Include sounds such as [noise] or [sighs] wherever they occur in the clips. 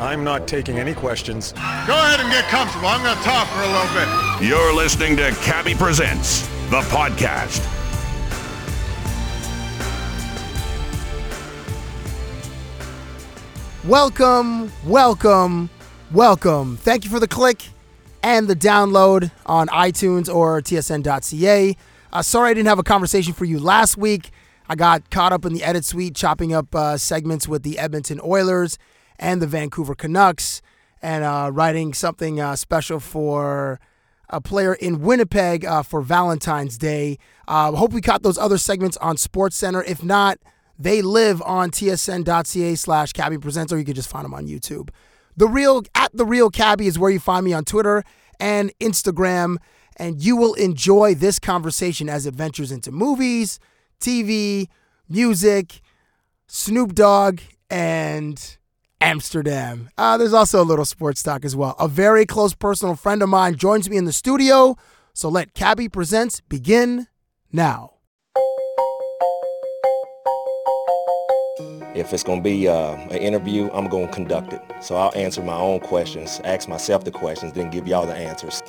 I'm not taking any questions. Go ahead and get comfortable. I'm going to talk for a little bit. You're listening to Cabbie Presents, the podcast. Welcome, welcome, welcome. Thank you for the click and the download on iTunes or tsn.ca. Uh, sorry I didn't have a conversation for you last week. I got caught up in the edit suite, chopping up uh, segments with the Edmonton Oilers and the Vancouver Canucks, and uh, writing something uh, special for a player in Winnipeg uh, for Valentine's Day. Uh, hope we caught those other segments on Sports Center. If not, they live on tsn.ca slash cabbie presents, or you can just find them on YouTube. The real at the real cabbie is where you find me on Twitter and Instagram, and you will enjoy this conversation as it ventures into movies, TV, music, Snoop Dogg, and Amsterdam. Uh, there's also a little sports talk as well. A very close personal friend of mine joins me in the studio, so let Cabbie Presents begin now. If it's going to be uh, an interview, I'm going to conduct it. So I'll answer my own questions, ask myself the questions, then give y'all the answers.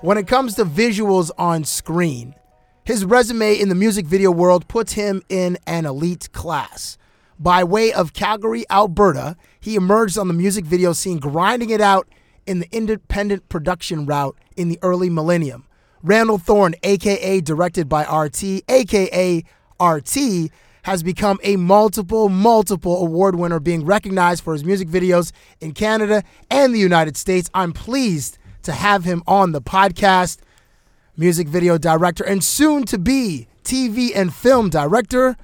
When it comes to visuals on screen, his resume in the music video world puts him in an elite class. By way of Calgary, Alberta, he emerged on the music video scene, grinding it out in the independent production route in the early millennium. Randall Thorne, aka directed by RT, aka RT, has become a multiple, multiple award winner, being recognized for his music videos in Canada and the United States. I'm pleased to have him on the podcast. Music video director and soon to be TV and film director,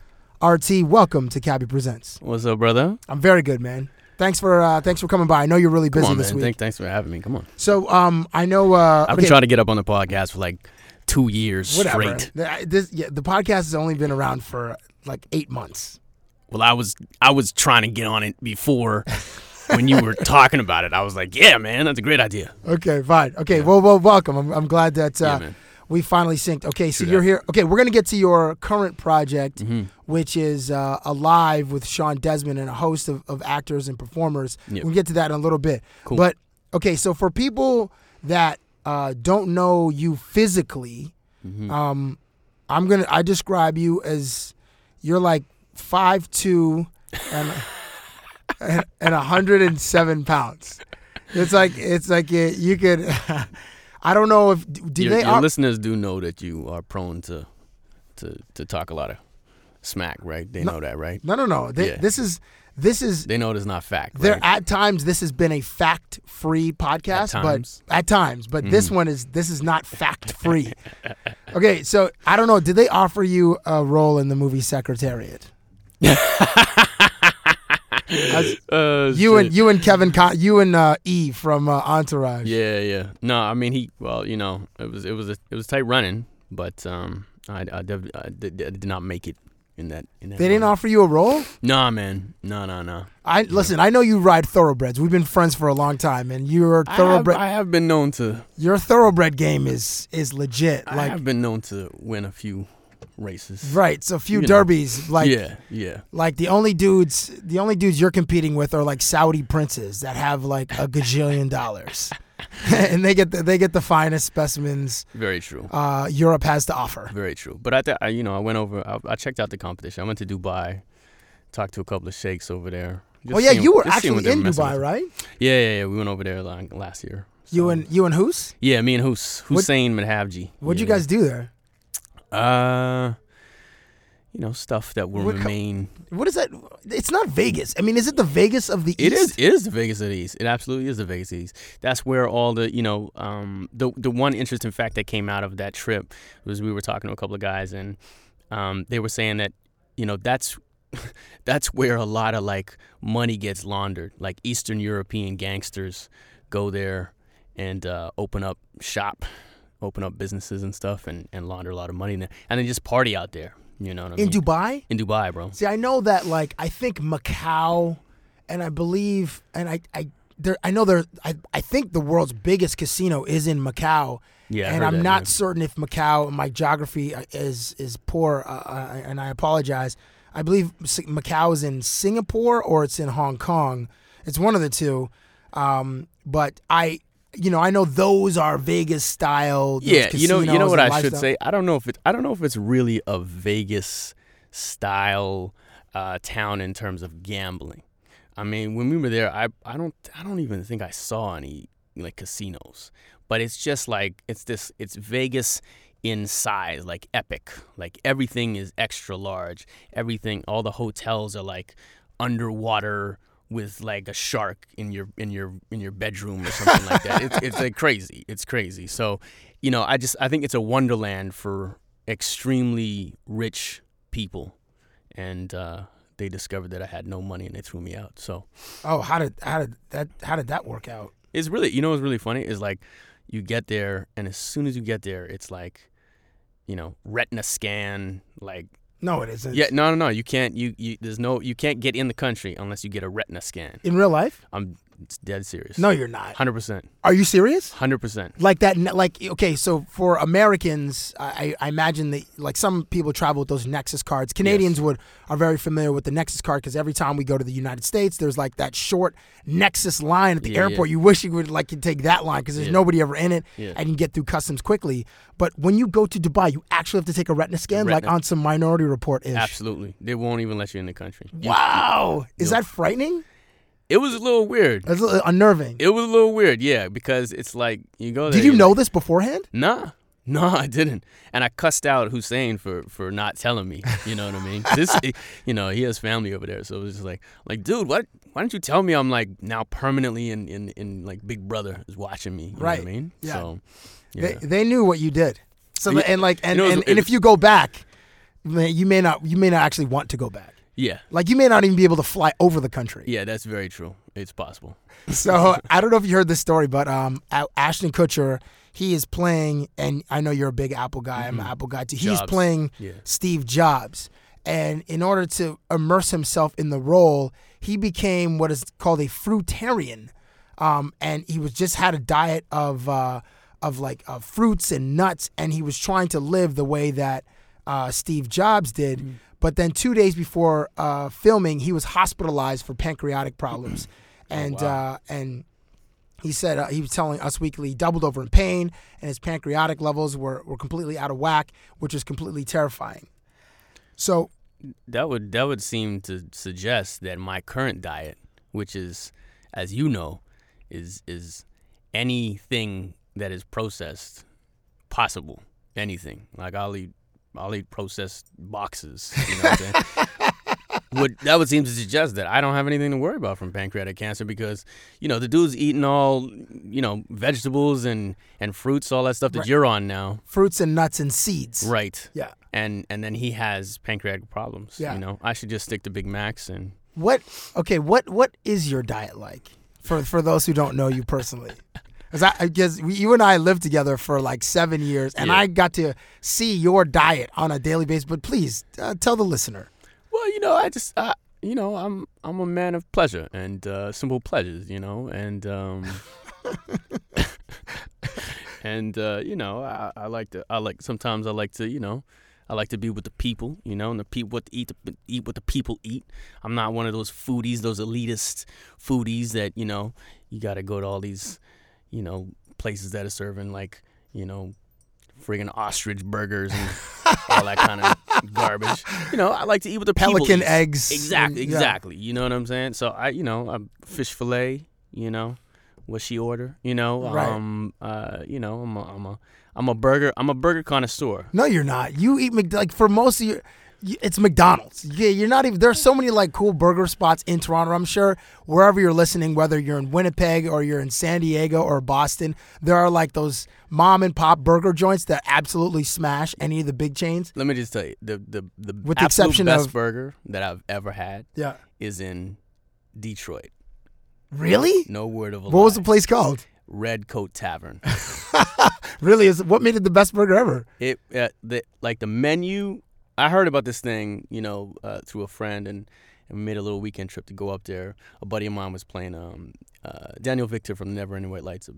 RT. Welcome to Cabbie Presents. What's up, brother? I'm very good, man. Thanks for uh, thanks for coming by. I know you're really busy on, this man. week. Thank, thanks for having me. Come on. So um, I know uh, I've been okay, trying to get up on the podcast for like two years whatever. straight. The, this, yeah, the podcast has only been around for like eight months. Well, I was I was trying to get on it before [laughs] when you were talking about it. I was like, yeah, man, that's a great idea. Okay, fine. Okay, well, well, welcome. I'm, I'm glad that uh, Yeah. We finally synced. Okay, so you're here. Okay, we're gonna get to your current project, Mm-hmm. which is uh, Alive with Shawn Desman and a host of, of actors and performers. Yep. We'll get to that in a little bit. Cool. But okay, so for people that uh, don't know you physically, Mm-hmm. um, I'm gonna I describe you as you're like five two and [laughs] and, and 107 pounds. It's like it's like you, you could. [laughs] I don't know if do your they your are, listeners do know that you are prone to to to talk a lot of smack, right? They know that, right? no no no. They, Yeah. This is this is They know it's not fact. there right? at times this has been a fact free podcast, At times. but at times, but Mm-hmm. this one is this is not fact free. [laughs] okay, so I don't know. Did they offer you a role in the movie Secretariat? [laughs] As- Uh, [laughs] you and you and Kevin, Con- you and uh, E from uh, Entourage. Yeah, yeah. No, I mean he. Well, you know, it was it was a, it was tight running, but um, I I, did, I did not make it in that in that. They didn't offer you a role. Nah, man. No, no, no. I listen. I know you ride thoroughbreds. We've been friends for a long time, and your I have, thoroughbred I have been known to. your thoroughbred game is is legit. I Like have been known to win a few races. right, so a few You know. derbies. Like yeah, yeah. like the only dudes the only dudes you're competing with are like Saudi princes that have like a gajillion dollars, [laughs] [laughs] and they get the, they get the finest specimens Very true. uh, Europe has to offer. Very true. But I, th- I you know, I went over. I, I checked out the competition. I went to Dubai, talked to a couple of sheikhs over there. Just oh yeah, seeing- you were what actually in Dubai, with. right? Yeah, yeah, yeah. We went over there like last year. You and you and Hoos. yeah, me and Hus Hussein Madhavji. What'd you guys do there? Uh, you know, stuff that will What co- remain. What is that? It's not Vegas. I mean, is it the Vegas of the It East? is. It is the Vegas of the East. It absolutely is the Vegas of the East. That's where all the you know um, the the one interesting fact that came out of that trip was we were talking to a couple of guys and um, they were saying that you know that's [laughs] that's where a lot of like money gets laundered. Like Eastern European gangsters go there and uh, open up shop, open up businesses and stuff, and, and launder a lot of money in there, and then just party out there. You know what I In mean? Dubai? In Dubai, bro. See, I know that like I think Macau, and I believe, and I I there I know there I I think the world's biggest casino is in Macau. Yeah, and I'm that, not yeah. certain if Macau. My geography uh, is is poor, uh, uh, and I apologize. I believe Macau is in Singapore or it's in Hong Kong. It's one of the two. Um, but I, you know, I know those are Vegas style. Yeah, you know, you know what I should say. I don't know if it's I don't know if it's really a Vegas style uh, town in terms of gambling. I mean, when we were there, I I don't I don't even think I saw any like casinos, but it's just like it's this it's Vegas in size, like epic. Like everything is extra large. Everything, all the hotels are like underwater with like a shark in your in your in your bedroom or something like that. It's it's like crazy. It's crazy. So, you know, I just I think it's a wonderland for extremely rich people, and uh, they discovered that I had no money and they threw me out. So Oh, how did how did that how did that work out? it's really you know what's really funny is like you get there and as soon as you get there it's like you know retina scan like No, it isn't. yeah no no no you can't you, you there's no you can't get in the country unless you get a retina scan In real life? i'm it's dead serious No, you're not. 100% Are you serious? 100% Like that? Like okay, so for Americans, I, I imagine that like some people travel with those Nexus cards. Canadians would are very familiar with the Nexus card because every time we go to the United States, there's like that short Nexus line at the Yeah, airport. yeah. You wish you would like could take that line because there's Yeah. nobody ever in it, and you get through customs quickly. But when you go to Dubai, you actually have to take a retina scan, like on some Minority Report ish. absolutely they won't even let you in the country Wow, is that frightening? It was a little weird That's a little unnerving. it was a little weird yeah because it's like you go there Did you know like- this beforehand? Nah. [laughs] No, I didn't. And I cussed out Hussein for for not telling me. You know what I mean? [laughs] This, you know, he has family over there, so it was just like, like, dude, what? Why don't you tell me I'm like now permanently in in, in like Big Brother is watching me? You know Right. what I mean? Yeah. So, yeah. They, they knew what you did. So Yeah. and like and, You know, was- and, if you go back, you may not you may not actually want to go back. Yeah, Like you may not even be able to fly over the country. yeah, that's very true. It's possible. [laughs] So I don't know if you heard this story, but um, Ashton Kutcher, he is playing, and I know you're a big Apple guy. I'm an Apple guy too. He's Mm-hmm. Jobs. playing Yeah. Steve Jobs, and in order to immerse himself in the role, he became what is called a fruitarian, um, and he was just had a diet of uh, of like uh, fruits and nuts, and he was trying to live the way that uh, Steve Jobs did. But then two days before uh, filming, he was hospitalized for pancreatic problems, [clears throat] and uh, and he said uh, he was telling Us Weekly he doubled over in pain, and his pancreatic levels were, were completely out of whack, which is completely terrifying. So That would that would seem to suggest that my current diet, which is, as you know, is is anything that is processed possible. Anything like I'll eat I'll eat processed boxes. You know what I'm saying? [laughs] would that would seem to suggest that I don't have anything to worry about from pancreatic cancer because you know the dude's eating all you know vegetables and and fruits, all that stuff that Right. you're on now, fruits and nuts and seeds. right? Yeah. And and then he has pancreatic problems. Yeah. You know, I should just stick to Big Macs and What? Okay. What? What is your diet like? For for those who don't know you personally, [laughs] because I because you and I lived together for like seven years, and Yeah. I got to see your diet on a daily basis. But please uh, tell the listener. Well, you know, I just, I, you know, I'm I'm a man of pleasure and uh, simple pleasures, you know, and um, [laughs] and uh, you know, I, I like to, I like sometimes I like to, you know, I like to be with the people, you know, and the people what to eat, the, eat what the people eat. I'm not one of those foodies, those elitist foodies that you know, you got to go to all these, you know, places that are serving like, you know, friggin' ostrich burgers and [laughs] all that kind of garbage. You know, I like to eat with the Pelican eggs Exactly, and- yeah. exactly. You know what I'm saying? So I, you know, I'm fish fillet. You know, what she order. You know, Right. um, uh, you know, I'm a, I'm a, I'm a burger. I'm a burger connoisseur. No, you're not. You eat Mc like for most of your it's McDonald's. Yeah, you're not even. There's so many like cool burger spots in Toronto. I'm sure wherever you're listening, whether you're in Winnipeg or you're in San Diego or Boston, there are like those mom and pop burger joints that absolutely smash any of the big chains. Let me just tell you, the the the With the absolute exception best of- burger that I've ever had Yeah. is in Detroit. Really? No word of a What lie. was the place called? Red Coat Tavern. [laughs] Really? Is what made it the best burger ever? it uh, the like the menu. I heard about this thing, you know, uh, through a friend, and, and we made a little weekend trip to go up there. A buddy of mine was playing um, uh, Daniel Victor from Neverending White Lights, a,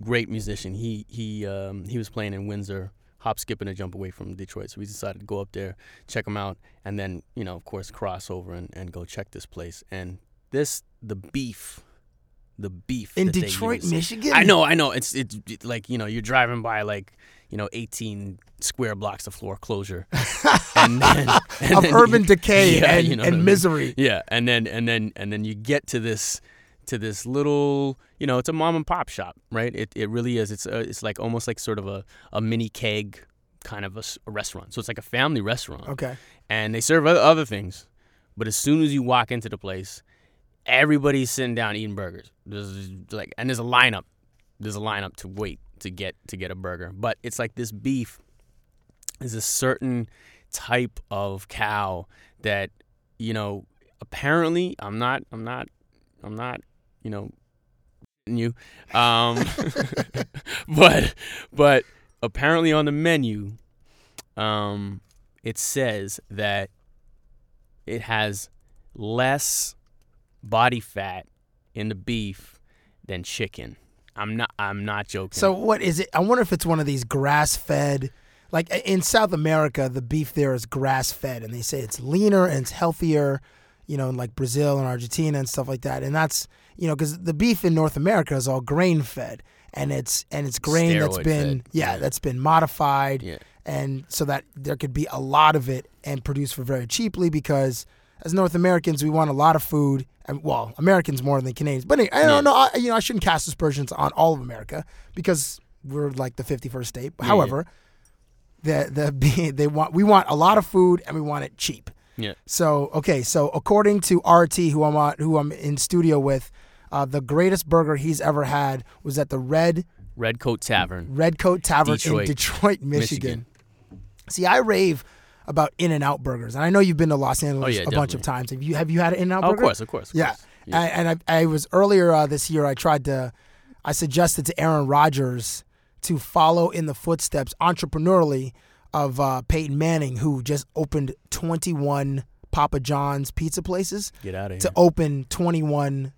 great musician. He he um, he was playing in Windsor, hop, skip, and a jump away from Detroit. So we decided to go up there, check him out, and then you know, of course, cross over and, and go check this place. And this the beef. The beef In Detroit. Michigan? I know, I know. It's it's it- like you know you're driving by like you know 18 square blocks of foreclosure, [laughs] and then, and Of then urban decay [laughs] and- you know and I mean? misery. Yeah, and then and then and then you get to this to this little you know it's a mom and pop shop, right? It it really is. It's a, it's like almost like sort of a a mini keg kind of a restaurant. So it's like a family restaurant. Okay. And they serve other, other things, but as soon as you walk into the place, everybody's sitting down eating burgers. There's like, and there's a lineup. There's a lineup to wait to get to get a burger. But it's like this beef is a certain type of cow that you know. Apparently, I'm not. I'm not. I'm not. You know. You, um, [laughs] [laughs] but but apparently on the menu, um, it says that it has less body fat in the beef than chicken. I'm not. I'm not joking. So what is it? I wonder if it's one of these grass fed. Like in South America, the beef there is grass fed, and they say it's leaner and it's healthier. You know, in like Brazil and Argentina and stuff like that. And that's you know because the beef in North America is all grain fed, and it's and it's grain that's been yeah, yeah. that's been modified, Yeah. and so that there could be a lot of it and produced for very cheaply because as North Americans we want a lot of food. And, well, Americans more than Canadians, but anyway, I don't know. I, you know, I shouldn't cast aspersions on all of America because we're like the 51st state. Yeah, However, the [laughs] the they want we want a lot of food and we want it cheap. yeah. So okay, so according to RT, who I'm on, who I'm in studio with, uh, the greatest burger he's ever had was at the Red Red Coat Tavern. Red Coat Tavern in Detroit, Detroit, Michigan. Michigan. See, I rave about In and Out burgers, and I know you've been to Los Angeles Oh, yeah, a bunch of times. Have you have you had an In and Out Oh, of burger? course, of course, of yeah, course. Yeah. I, and I, I was earlier uh, this year. I tried to, I suggested to Aaron Rodgers to follow in the footsteps entrepreneurially of uh, Peyton Manning, who just opened 21 Papa John's pizza places Get out of here. to open 21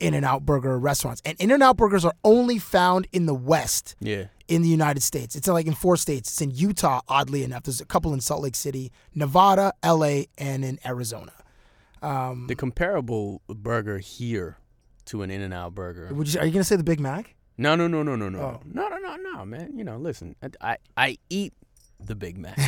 In and Out burger restaurants. And In and Out burgers are only found in the West Yeah. In the United States. It's like in four states. It's in Utah, oddly enough. There's a couple in Salt Lake City, Nevada, LA, and in Arizona. Um, The comparable burger here to an In-N-Out burger. Would you, are you going to say the Big Mac? No, no, no, no, no, no, Oh. no, no, no, no, man. You know, listen, I I, I eat the Big Mac,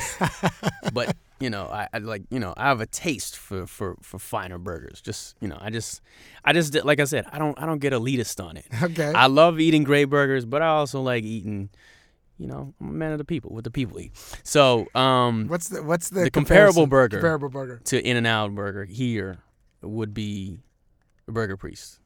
[laughs] but you know, I, I like you know, I have a taste for, for for finer burgers. Just you know, I just I just like I said, I don't I don't get elitist on it. Okay. I love eating great burgers, but I also like eating. You know, I'm a man of the people. What the people eat. So, um, What's the what's the, the comparable burger Comparable burger. to In-N-Out burger here would be Burger Priest.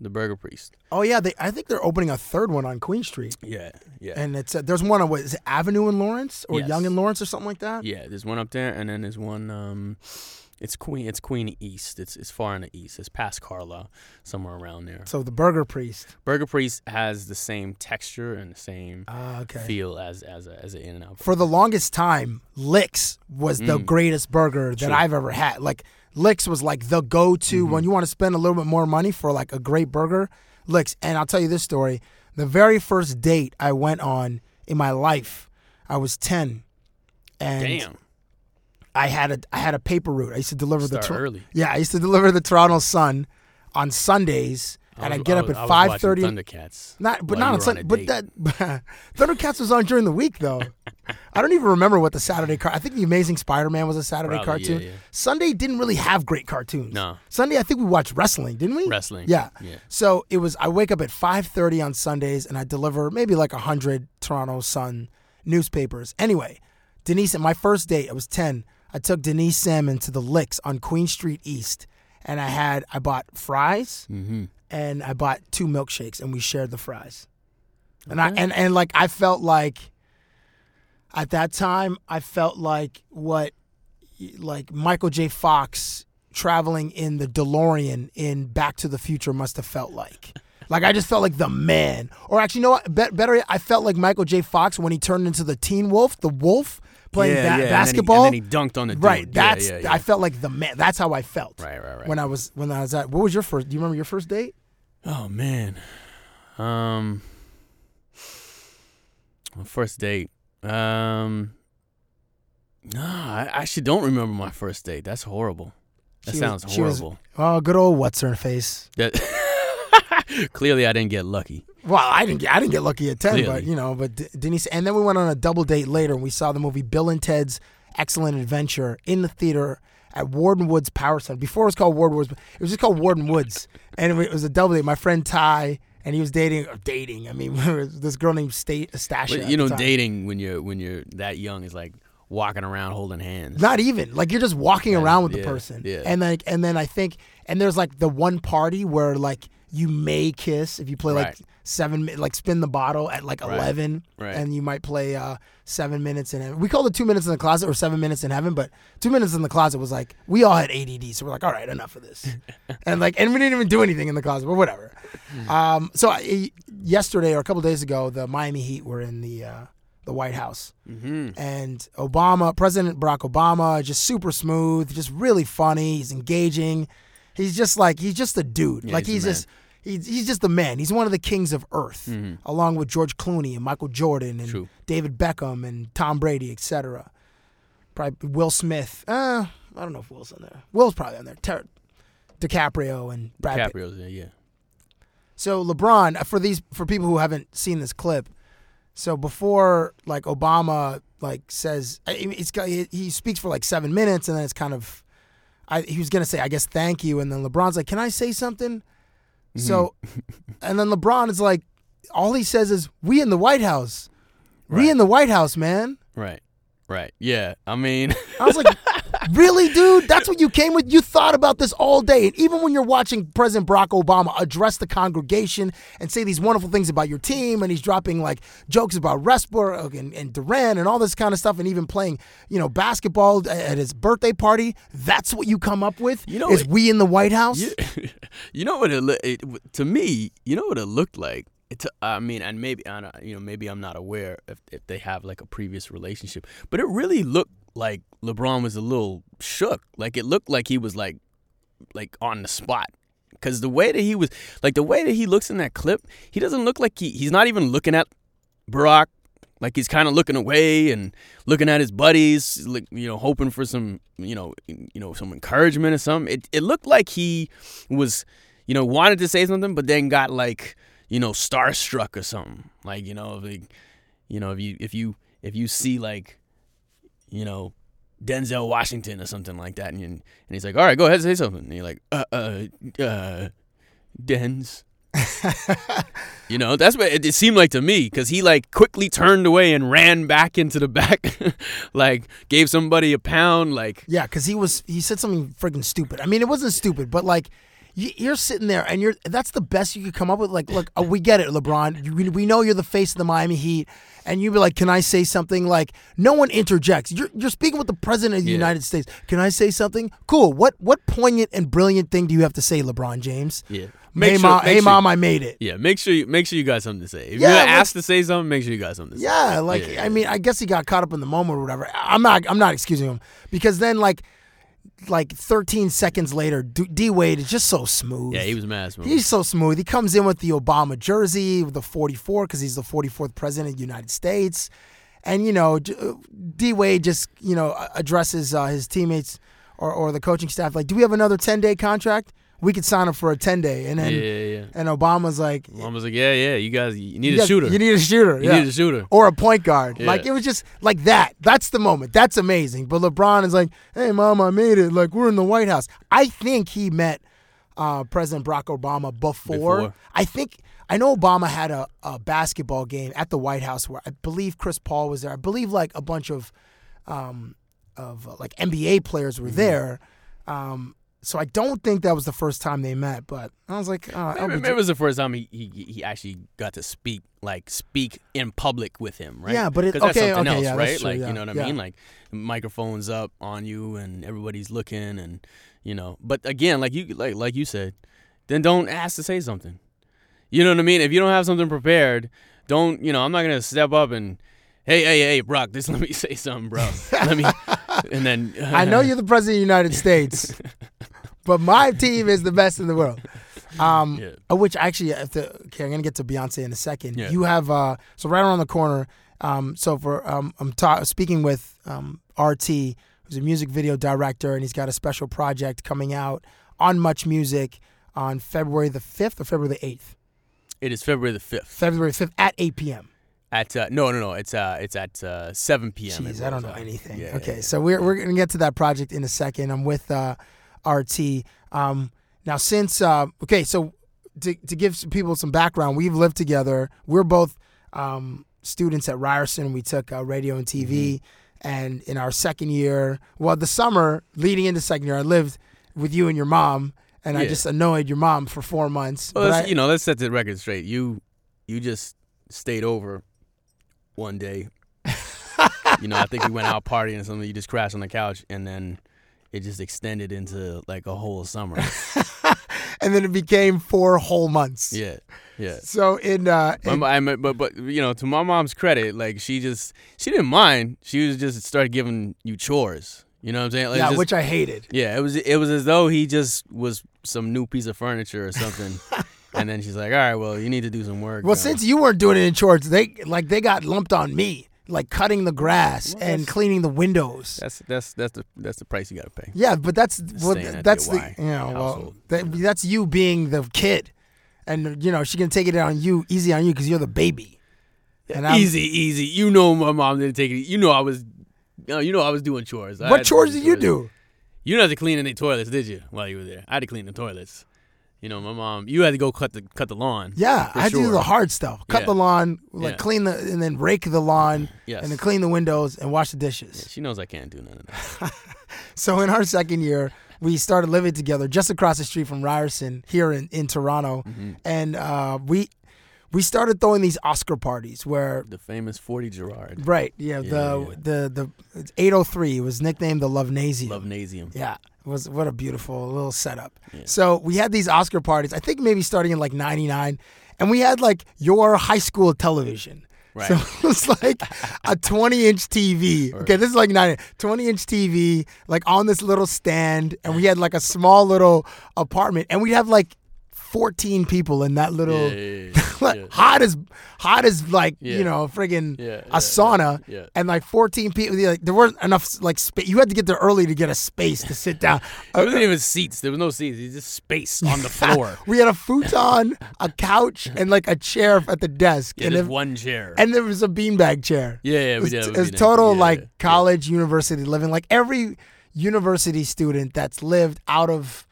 The Burger Priest. Oh yeah, they, I think they're opening a third one on Queen Street, Yeah, yeah. and it's uh, there's one on what is it Avenue in Lawrence or Yes. Yonge in Lawrence or something like that. Yeah, there's one up there, and then there's one. Um, it's Queen. It's Queen East. It's it's far in the east. It's past Carlaw, somewhere around there. So the Burger Priest. Burger Priest has the same texture and the same Ah, okay. feel as as a, as an In and Out. For the longest time, Licks was the Mm. greatest burger that True. I've ever had. Like Licks was like the go-to Mm-hmm. when you want to spend a little bit more money for like a great burger. Licks, and I'll tell you this story: the very first date I went on in my life, I was ten, and Damn. I had a I had a paper route. I used to deliver the Start early. Yeah, I used to deliver the Toronto Sun on Sundays, and I was- get I up at five thirty. was. Thundercats. Not, but not on Sunday. But date. that [laughs] Thundercats was on during the week though. [laughs] I don't even remember what the Saturday car. I think the Amazing Spider-Man was a Saturday Probably, cartoon. yeah. Sunday didn't really have great cartoons. No. Sunday, I think we watched wrestling, didn't we? Wrestling, Yeah. yeah. So it was. I wake up at five thirty on Sundays, and I deliver maybe like hundred Toronto Sun newspapers. Anyway, Denise, at my first date, I was 10. I took Denise Salmon to the Licks on Queen Street East, and I had I bought fries mm-hmm. And I bought two milkshakes, and we shared the fries. And I and and like I felt like at that time I felt like what like Michael J. Fox traveling in the DeLorean in Back to the Future must have felt like. Like I just felt like the man. Or actually, you know what? Bet better, I felt like Michael J. Fox when he turned into the Teen Wolf, the Wolf playing Yeah, ba- yeah, and then he- basketball. and then he dunked on the dude. Right. That's yeah. I felt like the man. That's how I felt. Right, right, right. When I was when I was at. What was your first? Do you remember your first date? Oh man. Um my first date. Um No, I actually don't remember my first date. That's horrible. That She was- sounds was- horrible. Oh, good old what's her face. That [laughs] [laughs] Clearly I didn't get lucky. Well, I didn't get I didn't get lucky at ten, but you know, but D- Denise. And then we went on a double date later, and we saw the movie Bill and Ted's Excellent Adventure in the theater at Warden Woods Power Center. Before it was called Warden Woods, it was just called Warden Woods, and it was a double date. My friend Ty. And he was dating, or dating. I mean, [laughs] this girl named State Stasha. But you know, dating when you're when you're that young is like walking around holding hands. Not even like you're just walking Yeah, around with the person, yeah. and like, and then I think, and there's like the one party where like you may kiss if you play like seven, like spin the bottle at like Right, eleven, right. and you might play uh seven minutes in heaven. We called it two minutes in the closet or seven minutes in heaven, but two minutes in the closet was like we all had ADD, so we're like, all right, enough of this, [laughs] and like, and we didn't even do anything in the closet, but whatever. Um, so I, yesterday or a couple days ago, the Miami Heat were in the uh, the White House, and Obama, President Barack Obama, just super smooth, just really funny. He's engaging. He's just like he's just a dude. Yeah, like he's he's, just he's, he's just the man. He's one of the kings of Earth, along with George Clooney and Michael Jordan and True. David Beckham and Tom Brady, etc. Probably Will Smith. Uh, I don't know if Will's on there. Will's probably on there. Ter- DiCaprio and Brad Pitt. DiCaprio's there, yeah. So LeBron, uh, for these for people who haven't seen this clip, so before like Obama like says it's he speaks for like seven minutes and then it's kind of I, he was gonna say I guess thank you and then LeBron's like can I say something? So mm-hmm. [laughs] and then LeBron is like all he says is we in the White House, we Right. in the White House, man. Right. Right. Yeah. I mean I was like, [laughs] really, dude? That's what you came with? You thought about this all day. And even when you're watching President Barack Obama address the congregation and say these wonderful things about your team, and he's dropping like jokes about Westbrook and, and Durant and all this kind of stuff, and even playing, you know, basketball at his birthday party, that's what you come up with? You know is it- we in the White House? You, [laughs] you know what it, it to me, you know what it looked like. It, I mean, and maybe I don't, uh, you know, maybe I'm not aware if if they have like a previous relationship, but it really looked like LeBron was a little shook. Like it looked like he was like like on the spot. Cause the way that he was, like the way that he looks in that clip, he doesn't look like he he's not even looking at Barack. Like he's kind of looking away and looking at his buddies, like you know, hoping for some, you know, you know, some encouragement or something. It it looked like he was, you know, wanted to say something, but then got like, you know, starstruck or something. Like you know, like, you know, if you if you if you see like, you know, Denzel Washington or something like that, and you, and he's like, all right, go ahead, say something. And you're like, uh, uh, uh, Denz. [laughs] You know, that's what it, it seemed like to me because he like quickly turned away and ran back into the back, [laughs] like gave somebody a pound, like Yeah, because he was he said something freaking stupid. I mean, it wasn't stupid, but like you're sitting there and you're that's the best you could come up with. Like, look, oh, we get it, LeBron. We- we know you're the face of the Miami Heat, and you'd be like, "Can I say something?" Like, no one interjects. You're you're speaking with the president of the Yeah. United States. Can I say something? Cool. What what poignant and brilliant thing do you have to say, LeBron James? yeah. hey, sure- mom, hey, sure- mom, I made it. Yeah, make sure you make sure you got something to say. If Yeah, you're like- asked to say something, make sure you got something to say. Yeah, like Yeah, I mean, I guess he got caught up in the moment or whatever. I'm not I'm not excusing him because then like like 13 seconds later, D Wade is just so smooth. Yeah, he was mad smooth. He's so smooth. He comes in with the Obama jersey with the 44 because he's the 44th president of the United States. And, you know, D Wade just, you know, addresses uh, his teammates or, or the coaching staff like, do we have another 10 day contract? We could sign up for a 10 day. And then, Yeah, yeah, yeah. and Obama's like, was like, yeah, yeah, you guys, you need you a shooter. You need a shooter. You yeah. need a shooter. Or a point guard. Like it was just like that. That's the moment. That's amazing. But LeBron is like, hey, mom, I made it. Like we're in the White House. I think he met uh, President Barack Obama before. Before. I think I know Obama had a, a basketball game at the White House where I believe Chris Paul was there. I believe like a bunch of um, of uh, like NBA players were there. Um, so I don't think that was the first time they met, but I was like, uh, Maybe, maybe it was the first time he, he he actually got to speak like speak in public with him, right? Yeah, but it- 'Cause that's okay, something okay, else, yeah, right? true, like yeah, you know what I mean? Like microphones up on you and everybody's looking and you know. But again, like you like like you said, then don't ask to say something. You know what I mean? If you don't have something prepared, don't you know? I'm not gonna step up and. Hey, hey, hey, Brock! Just [laughs] let me say something, bro. Let me, [laughs] and then I know [laughs] you're the president of the United States, but my team is the best in the world. [laughs] Um, Yeah. uh, which actually, the, okay, I'm gonna get to Beyonce in a second. Yeah. You have uh, so right around the corner. Um, so for um, I'm ta- speaking with um, RT, who's a music video director, and he's got a special project coming out on Much Music on February the 5th or February the 8th. It is February the fifth February 5th at 8 p.m. at uh, no no no it's uh it's at uh, seven p.m. Jeez, I don't know anything. Yeah, okay, so we're we're gonna get to that project in a second. I'm with uh, RT. Um, now, since uh, okay, so to to give some people some background, we've lived together. We're both um, students at Ryerson. We took uh, radio and TV, Mm-hmm. and in our second year, well, the summer leading into second year, I lived with you and your mom, and I just annoyed your mom for four months. Well, but I- you know, let's set the record straight. You you just stayed over one day. [laughs] you know, I think we went out partying or something. You just crashed on the couch, and then it just extended into like a whole summer. [laughs] and then it became four whole months. yeah, yeah. So in uh, My, mo- I but but you know, to my mom's credit, like she just she didn't mind. She was just started giving you chores. You know what I'm saying? Like, yeah, just- which I hated. Yeah, it was it was as though he just was some new piece of furniture or something. [laughs] and then she's like, "All right, well, you need to do some work." Well, since you weren't doing it in chores, they like they got lumped on me, like cutting the grass and cleaning the windows. that's that's that's the that's the price you got to pay. Yeah, but that's well, that's the you know well that, that's you being the kid, and you know she can take it on you easy on you because you're the baby. And I'm- easy, easy. You know, my mom didn't take it. You know, I was, you know, you know I was doing chores. What chores did you do? You didn't have to clean any toilets, did you? While you were there, I had to clean the toilets. You know, my mom. You had to go cut the cut the lawn. Yeah, I had to do the hard stuff: cut Yeah. the lawn, like Yeah. clean the, and then rake the lawn, Yes. and then clean the windows and wash the dishes. She knows I can't do none of that. [laughs] So in our second year, we started living together just across the street from Ryerson here in, in Toronto, Mm-hmm. and uh, we we started throwing these Oscar parties where the famous Forty Gerard, right yeah, the the the 803 was nicknamed the Lovenasium. Lovenasium. Yeah, it was what a beautiful little setup. So we had these Oscar parties. I think maybe starting in like '99, and we had like your high school television. Right. So [laughs] it was like a 20 inch TV. Okay, this is like 90, 20 inch TV, like on this little stand, and we had like a small little apartment, and we'd have like 14 people in that little Yeah, yeah, yeah, [laughs] hot as hot as like you know friggin' a sauna and like 14 people like there weren't enough like space you had to get there early to get a space to sit down [laughs] There wasn't even seats. There was no seats. It's just space on the [laughs] floor. we had a futon a couch and like a chair at the desk and, if- one chair. and there was a beanbag chair Yeah, yeah, it we was, did have a it was total. Like college university living like every university student that's lived out of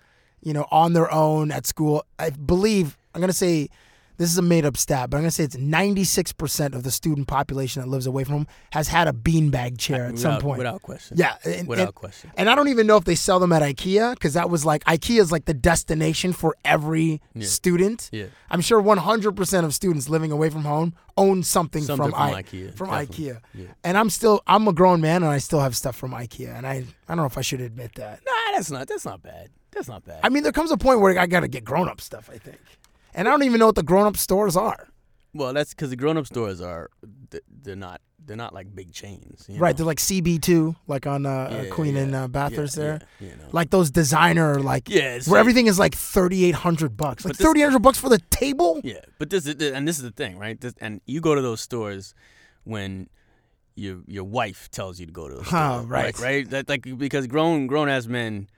you know on their own at school i believe i'm going to say this is a made up stat, but I'm going to say it's 96% of the student population that lives away from home has had a beanbag chair at some point. without question. Yeah. And, Without and- question. And I don't even know if they sell them at IKEA because that was like, IKEA is like the destination for every Yeah. student. Yeah. I'm sure 100% of students living away from home own something, Something from, from I- IKEA, From definitely. IKEA. Yeah. And I'm still, I'm a grown man and I still have stuff from IKEA. And I, I don't know if I should admit that. Nah, that's not. That's not bad. That's not bad. I mean, there comes a point where I got to get grown up stuff, I think. And I don't even know what the grown up stores are. well, that's because the grown-up stores are. They're not. They're not like big chains. you Right, know? they're like CB2, like on uh, uh, Yeah, Queen and uh, Bathurst yeah, there. yeah, you know. Like those designer, like Yeah, where like- everything is like thirty eight hundred bucks. Like thirty eight hundred bucks for the table. Yeah, but this is and this is the thing, right? This, and you go to those stores when your your wife tells you to go to those Huh, stores, right. Like, right? That like because grown grown ass men,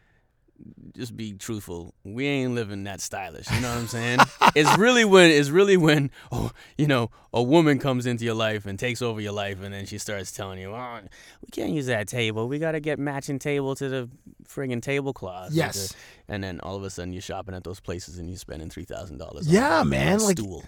just be truthful. We ain't living that stylish. You know what I'm saying? [laughs] it's really when it's really when oh you know a woman comes into your life and takes over your life, and then she starts telling you, oh, we can't use that table. We got to get matching table to the friggin' tablecloth. Yes. And then all of a sudden you're shopping at those places and you're spending three thousand dollars. Yeah, on, man, On a like- stool.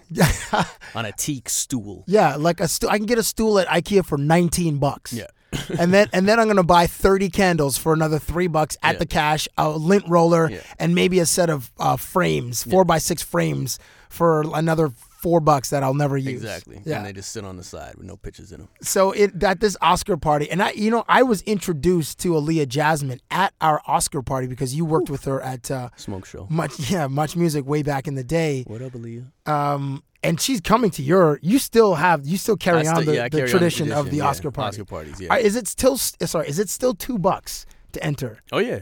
[laughs] on a teak stool. Yeah, like a stu- I can get a stool at IKEA for nineteen bucks. Yeah. [laughs] and then and then I'm gonna buy 30 candles for another three bucks at Yeah. the cash, a lint roller, Yeah. and maybe a set of uh, frames, four by six frames for another four bucks that I'll never use. Exactly. Yeah. And they just sit on the side with no pictures in them. so it at this Oscar party, and I, you know, I was introduced to Aliya-Jasmine at our Oscar party because you worked with her at uh, Smoke show. much, yeah, much music way back in the day. What up, Aliya? Um, and she's coming to your. You still have, you still carry I on the, yeah, the carry on the tradition of tradition, the yeah. Oscar party. Oscar parties, yeah. Is it still? Sorry, is it still two bucks to enter? Oh yeah.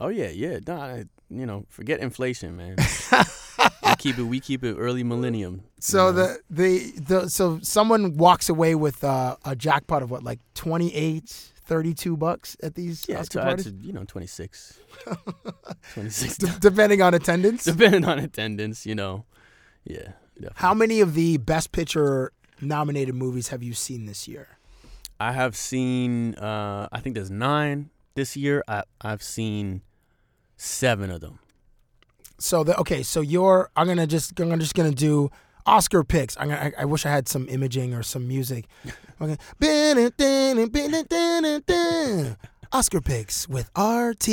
Oh yeah, yeah. I- you know, forget inflation, man. [laughs] we keep it we keep it early millennium. So you know? the, the the so someone walks away with uh, a jackpot of what like 28 32 bucks at these yeah, Oscar parties you know, 26. [laughs] 26 D- depending on attendance. depending on attendance, you know. Yeah. Definitely. How many of the best picture nominated movies have you seen this year? I have seen uh I think there's 9 this year. I I've seen 7 of them. So the okay, so you're I'm gonna just I'm just gonna do Oscar picks. I'm gonna, I, I wish I had some imaging or some music. [laughs] Okay. Oscar picks with RT.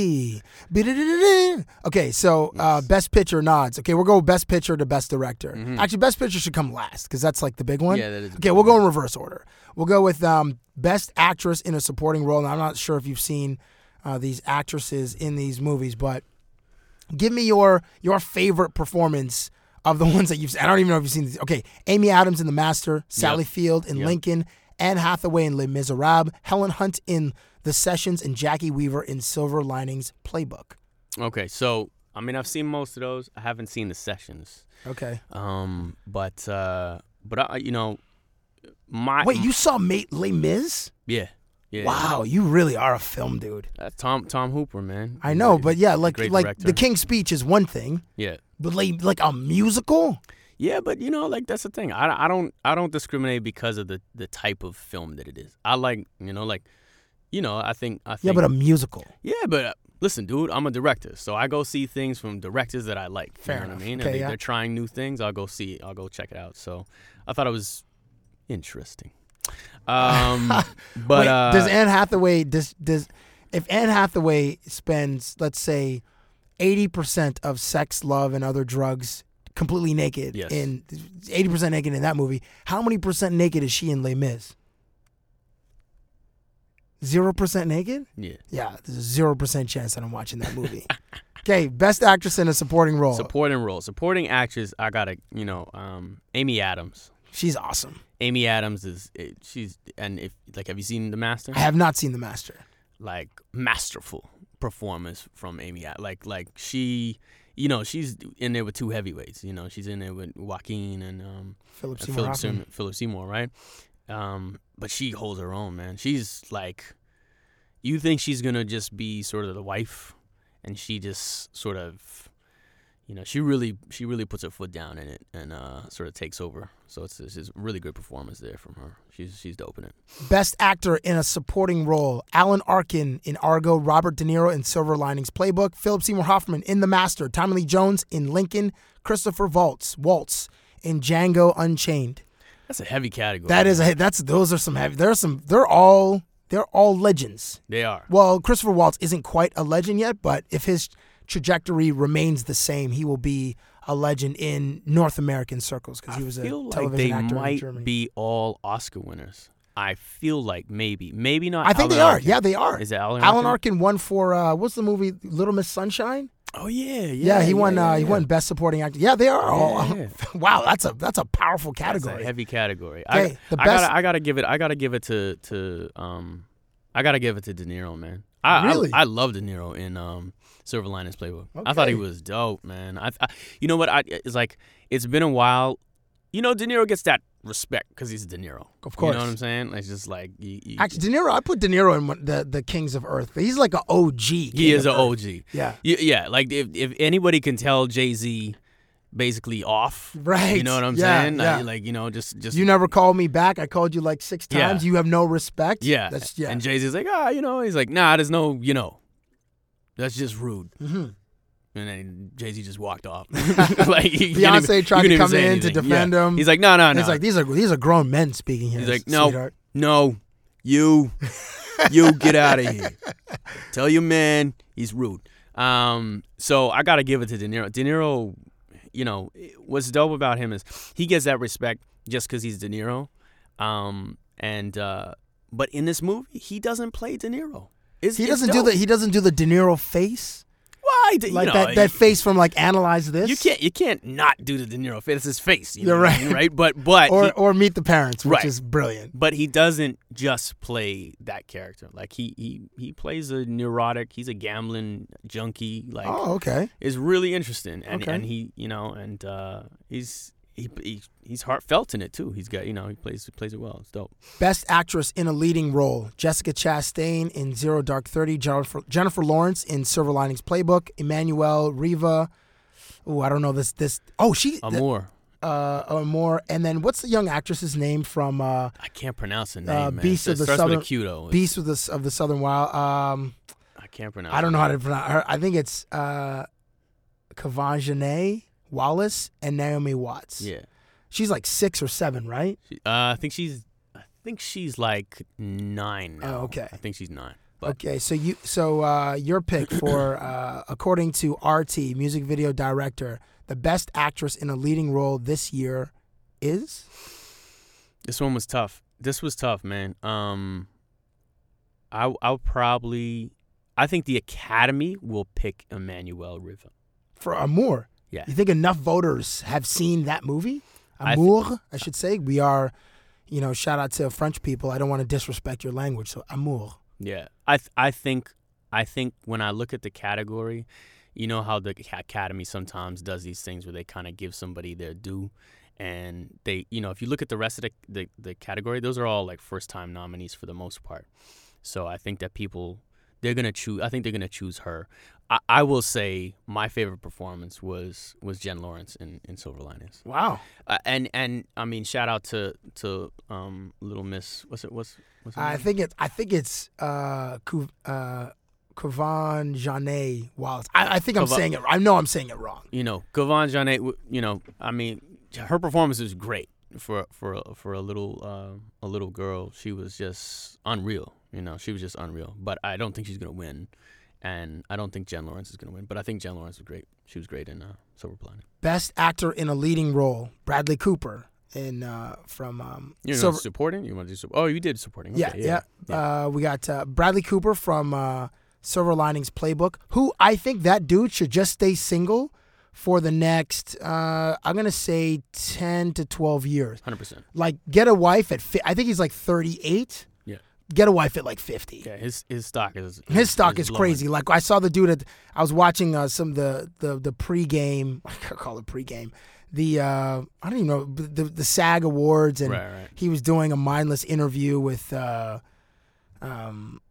Okay, so uh, best picture nods. Okay, we'll go best picture to best director. Actually, best picture should come last because that's like the big one. Mm-hmm. Yeah, that is Okay, we'll go in reverse order. We'll go with um, best actress in a supporting role. And I'm not sure if you've seen uh, these actresses in these movies, but give me your your favorite performance of the [laughs] ones that you've seen. I don't even know if you've seen these. Okay, Amy Adams in The Master, Sally Yep. Field in Yep. Lincoln, Anne Hathaway in Les Miserables, Helen Hunt in The Sessions, and Jacki Weaver in Silver Linings Playbook. Okay, so I mean I've seen most of those. I haven't seen the sessions. Okay. Um but uh but I you know my Wait, you saw Mate Les Mis? Yeah. Yeah. Wow, you really are a film dude. That's Tom Tom Hooper, man. I know, but yeah, like like director. The King's Speech is one thing, Yeah. but like like a musical. Yeah, but you know, like that's the thing. I, I don't I don't discriminate because of the the type of film that it is. I like you know like, you know I think I think Yeah, but a musical. yeah, but uh, listen, dude, I'm a director, so I go see things from directors that I like. Fair you know enough. what I mean? Okay, yeah. they're trying new things. I'll go see. it. I'll go check it out. So I thought it was interesting. Um, [laughs] but Wait, uh, does Anne Hathaway does does if Anne Hathaway spends let's say eighty percent of sex, love, and other drugs completely naked Yes. in eighty percent naked in that movie, how many percent naked is she in Les Mis? Zero percent naked? yeah. Yeah, there's a zero percent chance that I'm watching that movie. [laughs] okay, best actress in a supporting role. Supporting role, supporting actress. I gotta, you know, um, Amy Adams. She's awesome. Amy Adams is she's and if like have you seen The Master? I have not seen The Master. Like masterful performance from Amy. Like like she, you know, she's in there with two heavyweights. You know, she's in there with Joaquin and um, Philip uh, Seymour Philip. Seymour, Philip Seymour, right? Um, but she holds her own, man. She's like, you think she's gonna just be sort of the wife, and she just sort of, you know, she really, she really puts her foot down in it and uh, sort of takes over. So it's, it's a really good performance there from her. She's she's dope in it. Best actor in a supporting role: Alan Arkin in Argo, Robert De Niro in Silver Linings Playbook, Philip Seymour Hoffman in The Master, Tommy Lee Jones in Lincoln, Christopher Waltz Waltz in Django Unchained. That's a heavy category. That is a that's those are some heavy. There are some. They're all they're all legends. They are. Well, Christopher Waltz isn't quite a legend yet, but if his trajectory remains the same, he will be a legend in North American circles because he was a like television they actor in might Germany. be all Oscar winners. I feel like maybe, maybe not. I think Alan they are. Arkin. Yeah, they are. Is it Alan? Alan Arkin? Arkin won for uh, what's the movie Little Miss Sunshine? Oh yeah, yeah. Yeah, he won. yeah, uh, he yeah. won Best Supporting Actor. Yeah, they are all. Yeah. [laughs] wow, that's a that's a powerful That's category. a heavy category. Okay, I, the I best- gotta, I gotta give it. I gotta give it to to um, I gotta give it to De Niro, man. I Really? I, I love De Niro in um Silver Linings Playbook. I thought he was dope, man. I, I you know what? I it's like it's been a while. You know, De Niro gets that respect because he's De Niro. Of course, You know what I'm saying? It's just like you, you, Actually, De Niro, I put De Niro in the the Kings of Earth. He's like an OG. he is an OG. Yeah. Y- yeah. Like if if anybody can tell Jay Z basically off, Right. You know what I'm Yeah, saying? yeah. Like, like, you know, just just You never called me back. I called you like six Yeah. times. You have no respect. Yeah. That's yeah. And Jay Z's like, ah, you know, he's like, nah, there's no, you know, that's just rude. Mhm. And then Jay Z just walked off. [laughs] [laughs] like he, Beyonce even- tried to come in to defend Yeah. him. He's like, no, no, no. He's like these are these are grown men speaking here. he's like, no, sweetheart. no, you. you get out of here. Tell your man he's rude. Um, so I gotta give it to De Niro. De Niro, you know, what's dope about him is he gets that respect just because he's De Niro. Um, and uh, but in this movie, he doesn't play De Niro. It's, He doesn't do the he doesn't do the De Niro face Why? You like know, that that face from like analyze this. You can't you can't not do the De Niro face. It's his face. You You're know what I right. mean, right? But but or he- or meet the parents, which Right. is brilliant. but he doesn't just play that character. Like he he he plays a neurotic. He's a gambling junkie. Like Oh, okay. it's really interesting. And Okay. and he you know and uh, he's he, he he's heartfelt in it too. He's got you know he plays he plays it well. It's dope. Best actress in a leading role: Jessica Chastain in Zero Dark Thirty, Jennifer, Jennifer Lawrence in Silver Linings Playbook, Emmanuelle Riva. Oh, I don't know this this. Oh, she Amour. uh, Amor, and then what's the young actress's name from uh, I can't pronounce the name. uh. Beast of the Southern with a Q though. Beast of the of the Southern Wild? Um, I can't pronounce. I don't know how to pronounce her. I think it's uh, Kavan Janae Wallace and Naomi Watts. Yeah. she's like six or seven, right? She- Uh, I think she's. I think she's like nine now. Oh, okay. I think she's nine. But Okay, so you so uh, your pick [coughs] for uh, according to RT music video director, the best actress in a leading role this year is this one was tough. This was tough, man. Um, I I'll probably. I think the Academy will pick Emmanuelle Riva. for Amour. Yeah. You think enough voters have seen that movie? I th- Amour, I should say. We are, you know, shout out to French people. I don't want to disrespect your language, so Amour. Yeah, I th- I think I think when I look at the category, you know how the Academy sometimes does these things where they kind of give somebody their due, and they you know if you look at the rest of the, the the category, those are all like first time nominees for the most part. So I think that people they're gonna choose. I think they're gonna choose her. I, I will say my favorite performance was was Jen Lawrence in, in Silver Linings. Wow. Uh, and and I mean shout out to to um Little Miss. What's it? What's what's her I name? think it's I think it's uh Ku- uh Kavan Janae Wallace. I, I think I'm saying it. I know I'm saying it wrong. you know, Gavan Janet, you know, I mean, her performance was great for for for a little uh, a little girl. She was just unreal. You know, she was just unreal. But I don't think she's gonna win, and I don't think Jen Lawrence is gonna win. But I think Jen Lawrence was great. She was great in uh, Silver Lining. Best actor in a leading role: Bradley Cooper in uh, from um, You know, Silver. supporting. You want to do? Sup- oh, you did supporting. Yeah, Okay, yeah. yeah. Uh, we got uh, Bradley Cooper from uh, Silver Linings Playbook, who I think that dude should just stay single for the next, uh, I'm going to say 10 to 12 years. Hundred percent. Like, get a wife at, fi- I think he's like 38. Get a wife at like 50. Yeah, his his stock is His stock is blowing. crazy. Like I saw the dude at I was watching uh, some of the the the pregame. [laughs] I call it pregame. The uh, I don't even know the the SAG awards, and Right, right. he was doing a mindless interview with uh, um,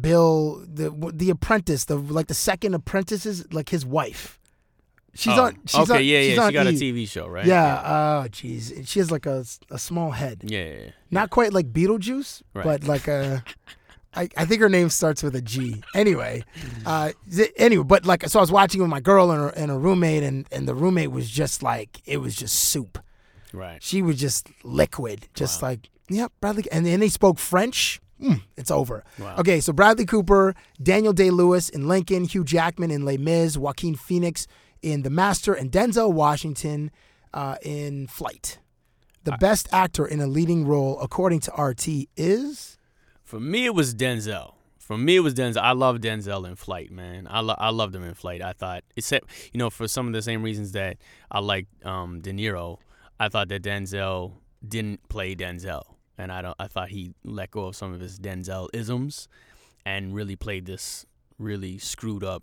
Bill the the apprentice, the like the second apprentice is like his wife. She's Oh, on. She's okay, on, yeah, she's yeah. on She got a E! TV show, right? Yeah. Oh, jeez. She has like a a small head. Yeah, yeah, yeah. Not quite like Beetlejuice, Right. but like a. I, I think her name starts with a G. Anyway, [laughs] uh, anyway, but like, so I was watching with my girl and her, and her roommate, and, and the roommate was just like, it was just soup. Right. She was just liquid, just like, yeah, Bradley. And then they spoke French. Mm, it's over. Wow. Okay, so Bradley Cooper, Daniel Day Lewis in Lincoln, Hugh Jackman in Les Mis, Joaquin Phoenix in The Master, and Denzel Washington uh, in Flight. The best actor in a leading role, according to RT, is. For me, it was Denzel. For me, it was Denzel. I love Denzel in Flight, man. I lo- I loved him in Flight. I thought, except you know, for some of the same reasons that I like um, De Niro, I thought that Denzel didn't play Denzel, and I don't. I thought he let go of some of his Denzel isms, and really played this really screwed up,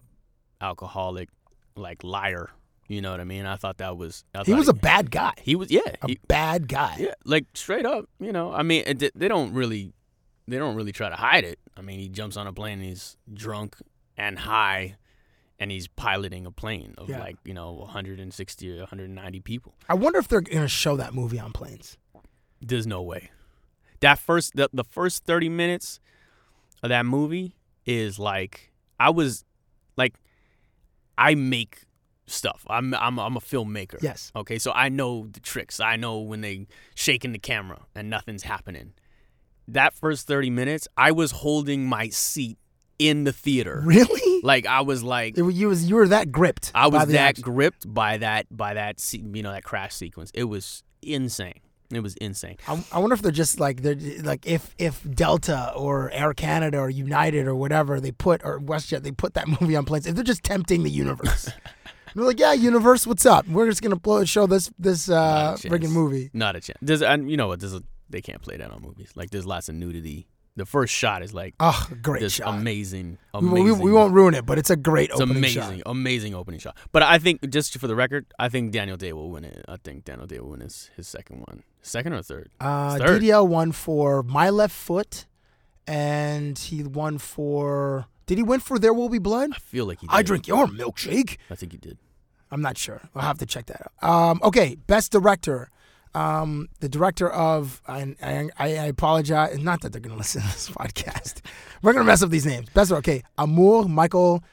alcoholic, like liar. You know what I mean? I thought that was. I He was a bad guy. He was yeah. A he- bad guy. yeah, like straight up, you know. I mean, it, they don't really, they don't really try to hide it. I mean, he jumps on a plane, and he's drunk and high, and he's piloting a plane of Yeah. like you know 160 or 190 people. I wonder if they're going to show that movie on planes. There's no way. That first, the, the first 30 minutes of that movie is like I was, I make stuff. I'm I'm I'm a filmmaker. Yes. Okay, so I know the tricks. I know when they shaking the camera and nothing's happening. that first 30 minutes, I was holding my seat in the theater. Really? Like I was like It, you was you were that gripped. I was that action. gripped by that by that you know that crash sequence. It was insane. It was insane. I, I wonder if they're just like they're like if if Delta or Air Canada or United or whatever they put or WestJet they put that [laughs] movie on planes. If they're just tempting the universe, [laughs] they're like, yeah, universe, what's up? We're just gonna blow, show this this uh, friggin' movie. Not a chance. There's and you know what? There's a, they can't play that on movies. Like there's lots of nudity. The first shot is like Oh, great this shot. amazing, amazing. we, we won't ruin it, but it's a great It's opening amazing, shot. amazing amazing opening shot. But I think just for the record, I think Daniel Day will win it. I think Daniel Day will win his, his second one, second or third. Uh, Third. DDL won for My Left Foot, and he won for. Did he win for There Will Be Blood? I feel like he. Did. I drink your milkshake. I think he did. I'm not sure. I'll have to check that out. Um, okay, best director. Um, the director of I, I I apologize. Not that they're gonna [laughs] listen to this podcast. We're gonna mess up these names. Best okay. Amour, Michael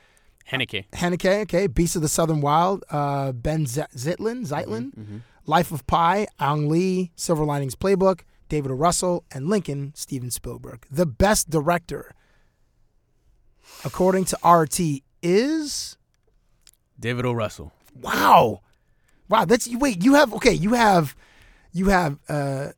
Haneke. Haneke. Okay, Beast of the Southern Wild. Uh, Ben Z- Zitlin. Zeitlin. Life of Pi. Ang Lee. Silver Linings Playbook. David O. Russell and Lincoln. Steven Spielberg. The best director, according to RT, is David O. Russell. Wow. Wow, that's wait, you have okay, you have you have uh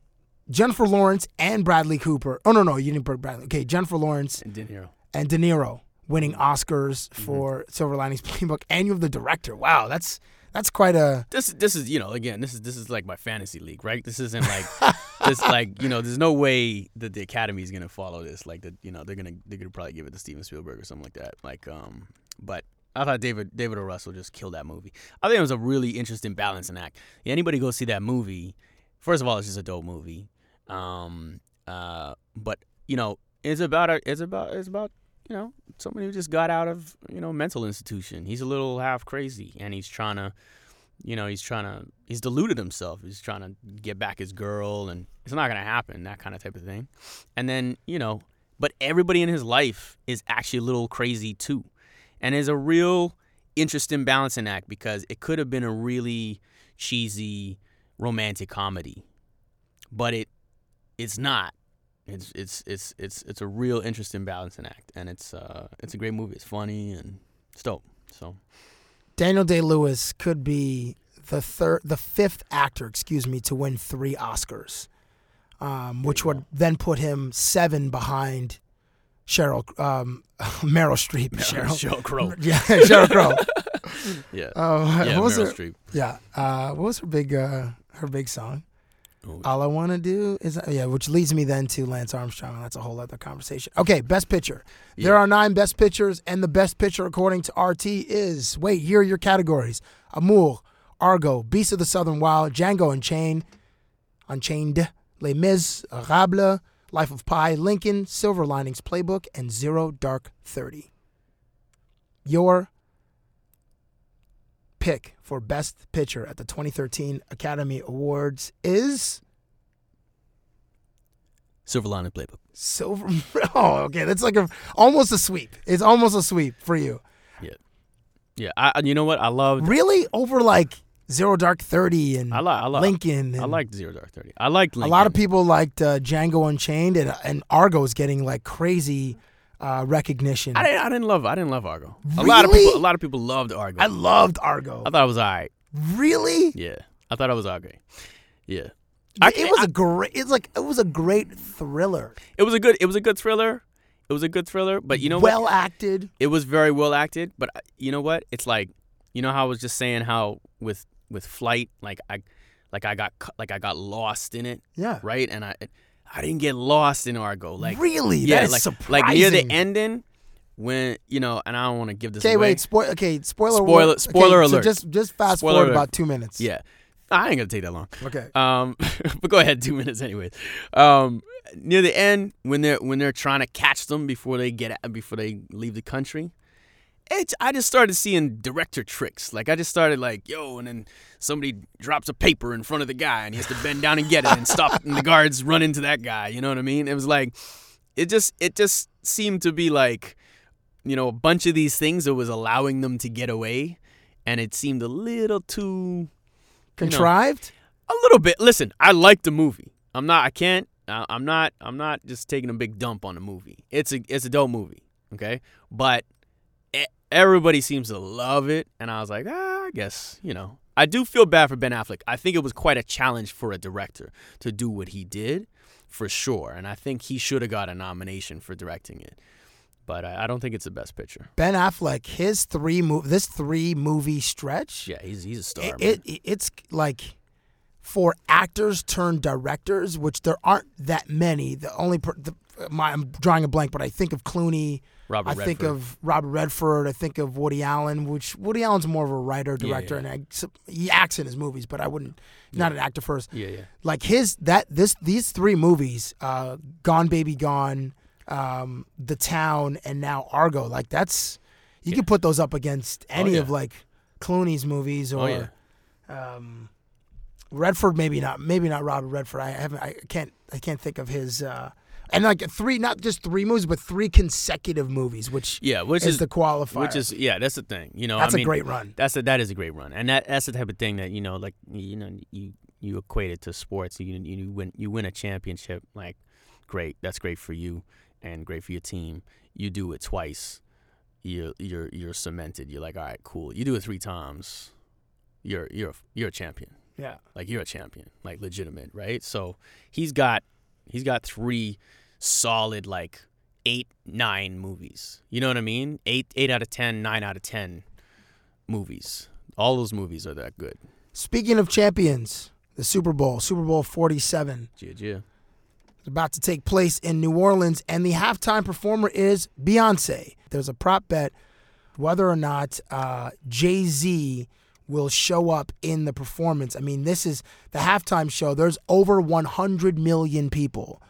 Jennifer Lawrence and Bradley Cooper. Oh no, no, you didn't put Bradley. Okay, Jennifer Lawrence And De Niro. and De Niro winning Oscars Mm-hmm. for Silver Linings Playbook [laughs] and you have the director. Wow, that's that's quite a This this is you know again this is this is like my fantasy league right. This isn't like [laughs] this like you know there's no way that the Academy is gonna follow this like that you know they're gonna they're gonna probably give it to Steven Spielberg or something like that like um but. I thought David David O. Russell just killed that movie. I think it was a really interesting balancing act. Yeah, anybody go see that movie, first of all, it's just a dope movie. Um, uh, but you know, it's about a, it's about it's about you know somebody who just got out of you know mental institution. He's a little half crazy, and he's trying to, you know, he's trying to he's deluded himself. He's trying to get back his girl, and it's not gonna happen. That kind of type of thing. And then you know, but everybody in his life is actually a little crazy too, and is a real interesting balancing act because it could have been a really cheesy romantic comedy, but it it's not. It's it's it's it's it's a real interesting balancing act, and it's uh it's a great movie. It's funny and it's dope. So Daniel Day Lewis could be the third the fifth actor, excuse me, to win three Oscars. Um, which would then put him seven behind Cheryl um, [laughs] Meryl Streep. [laughs] Cheryl, Sheryl Crow. [laughs] Yeah, Sheryl Crow. yeah, Uh, yeah, what was Meryl her, Streep. Yeah. Uh, what was her big uh, her big song? Oh, All I want to do is yeah, which leads me then to Lance Armstrong. That's a whole other conversation. Okay, best picture. There are nine best pictures, and the best picture according to RT is wait. Here are your categories: Amour, Argo, Beast of the Southern Wild, Django Unchained, Unchained, Les Miserables, Life of Pi, Lincoln, Silver Linings Playbook, and Zero Dark Thirty. Your pick for Best Picture at the 2013 Academy Awards is Silver Lining Playbook. Silver. [laughs] Oh, okay. That's like a almost a sweep. It's almost a sweep for you. Yeah, Yeah. I you know what I loved. Really over like Zero Dark Thirty and I like I like Lincoln. I liked Zero Dark Thirty. I liked Lincoln. a lot of people liked uh, Django Unchained and and Argo's getting like crazy uh, recognition. I didn't I didn't love I didn't love Argo. A lot of people a lot of people loved Argo. I loved Argo. I thought it was alright. really? Yeah, I thought it was okay. Yeah, it was a great. It's like it was a great thriller. it was a good it was a good thriller. It was a good thriller, but you know what? well acted. it was very well acted but uh, you know what it's like you know how i was just saying how with with flight like i like i got like i got lost in it Yeah. right and i i didn't get lost in argo like Really? yeah That is like like near the ending when you know and i don't want to give this Okay, away wait. Spoil. Okay, spoiler. Spoiler- spoiler okay, So just just fast Spoiler forward alert. about two minutes. yeah i ain't gonna take that long Okay. um, [laughs] but go ahead, two minutes anyways. Um, near the end, when they're when they're trying to catch them before they get before they leave the country, it I just started seeing director tricks. Like I just started like, yo, and then somebody drops a paper in front of the guy, and he has to bend down and get it, and stop, [laughs] and the guards run into that guy. You know what I mean? It was like, it just it just seemed to be like, you know, a bunch of these things that was allowing them to get away, and it seemed a little too Contrived. a little bit. Listen, I like the movie. I'm not. I can't. I- I'm not. I'm not just taking a big dump on the movie. It's a it's a dope movie. Okay, but everybody seems to love it, and I was like, ah, I guess you know. I do feel bad for Ben Affleck. I think it was quite a challenge for a director to do what he did, for sure. And I think he should have got a nomination for directing it. But I, don't think it's the best picture. Ben Affleck, his three move, this three movie stretch. Yeah, he's he's a star. It, it it's like for actors turned directors, which there aren't that many. The only per, the, my, I'm drawing a blank, but I think of Clooney. Robert I think of Robert Redford. I think of Woody Allen, which Woody Allen's more of a writer director, yeah. and I, he acts in his movies, but I wouldn't. Not an actor first. Yeah, yeah. Like his that this these three movies, uh, Gone Baby Gone, um, The Town, and now Argo. Like that's you can put those up against any Oh, yeah. of like Clooney's movies or Oh, yeah. um, Redford. Maybe not. Maybe not Robert Redford. I haven't. I can't. I can't think of his. Uh, and like three, not just three movies, but three consecutive movies, which Yeah, which is, is the qualifier. Which is yeah, that's the thing. You know, That's I a mean, great run. That's a, that is a great run, and that that's the type of thing that you know, like you know, you you equate it to sports. You you win you win a championship, like great, that's great for you, and great for your team. You do it twice, you're you're you're cemented. You're like, all right, cool. You do it three times, you're you're a- you're a champion. Yeah. like you're a champion, like legitimate, right? So he's got he's got three solid like eight nine movies. You know what I mean? Eight eight out of ten, nine out of ten movies. All those movies are that good. Speaking of champions, the Super Bowl, Super Bowl 47. Yeah, yeah. about to take place in New Orleans, and the halftime performer is Beyonce. There's a prop bet whether or not uh, Jay Z will show up in the performance. I mean, this is the halftime show. There's over 100 million people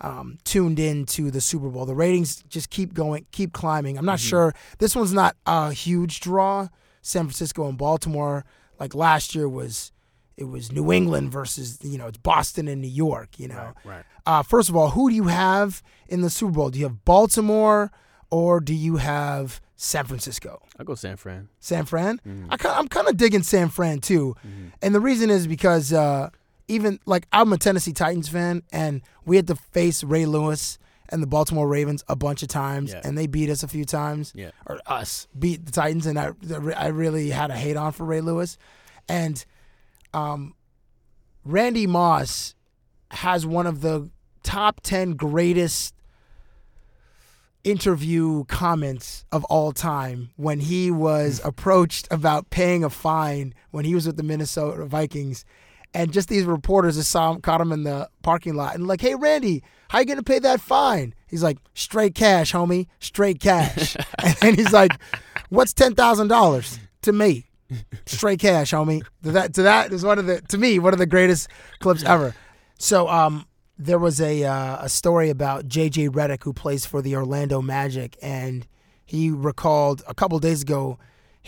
um, tuned in to the Super Bowl. The ratings just keep going, keep climbing. I'm not sure. This one's not a huge draw. San Francisco and Baltimore, like last year, was it was New England versus you know it's Boston and New York. You know, right. Uh, first of all, who do you have in the Super Bowl? Do you have Baltimore or do you have San Francisco? I'll go San Fran. San Fran. I ki- I'm kind of digging San Fran too, and the reason is because uh, even like I'm a Tennessee Titans fan, and we had to face Ray Lewis and the Baltimore Ravens a bunch of times, Yeah. and they beat us a few times. Yeah. or us beat the Titans, and I I really had a hate on for Ray Lewis, and um, Randy Moss has one of the top ten greatest interview comments of all time when he was [laughs] approached about paying a fine when he was with the Minnesota Vikings. And just these reporters just saw him, caught him in the parking lot and like, hey Randy, how you gonna pay that fine? He's like, straight cash, homie, straight cash. [laughs] and he's like, what's ten thousand dollars to me? Straight cash, homie. To that to that is one of the to me one of the greatest clips ever. So um there was a uh, a story about JJ Redick who plays for the Orlando Magic and he recalled a couple days ago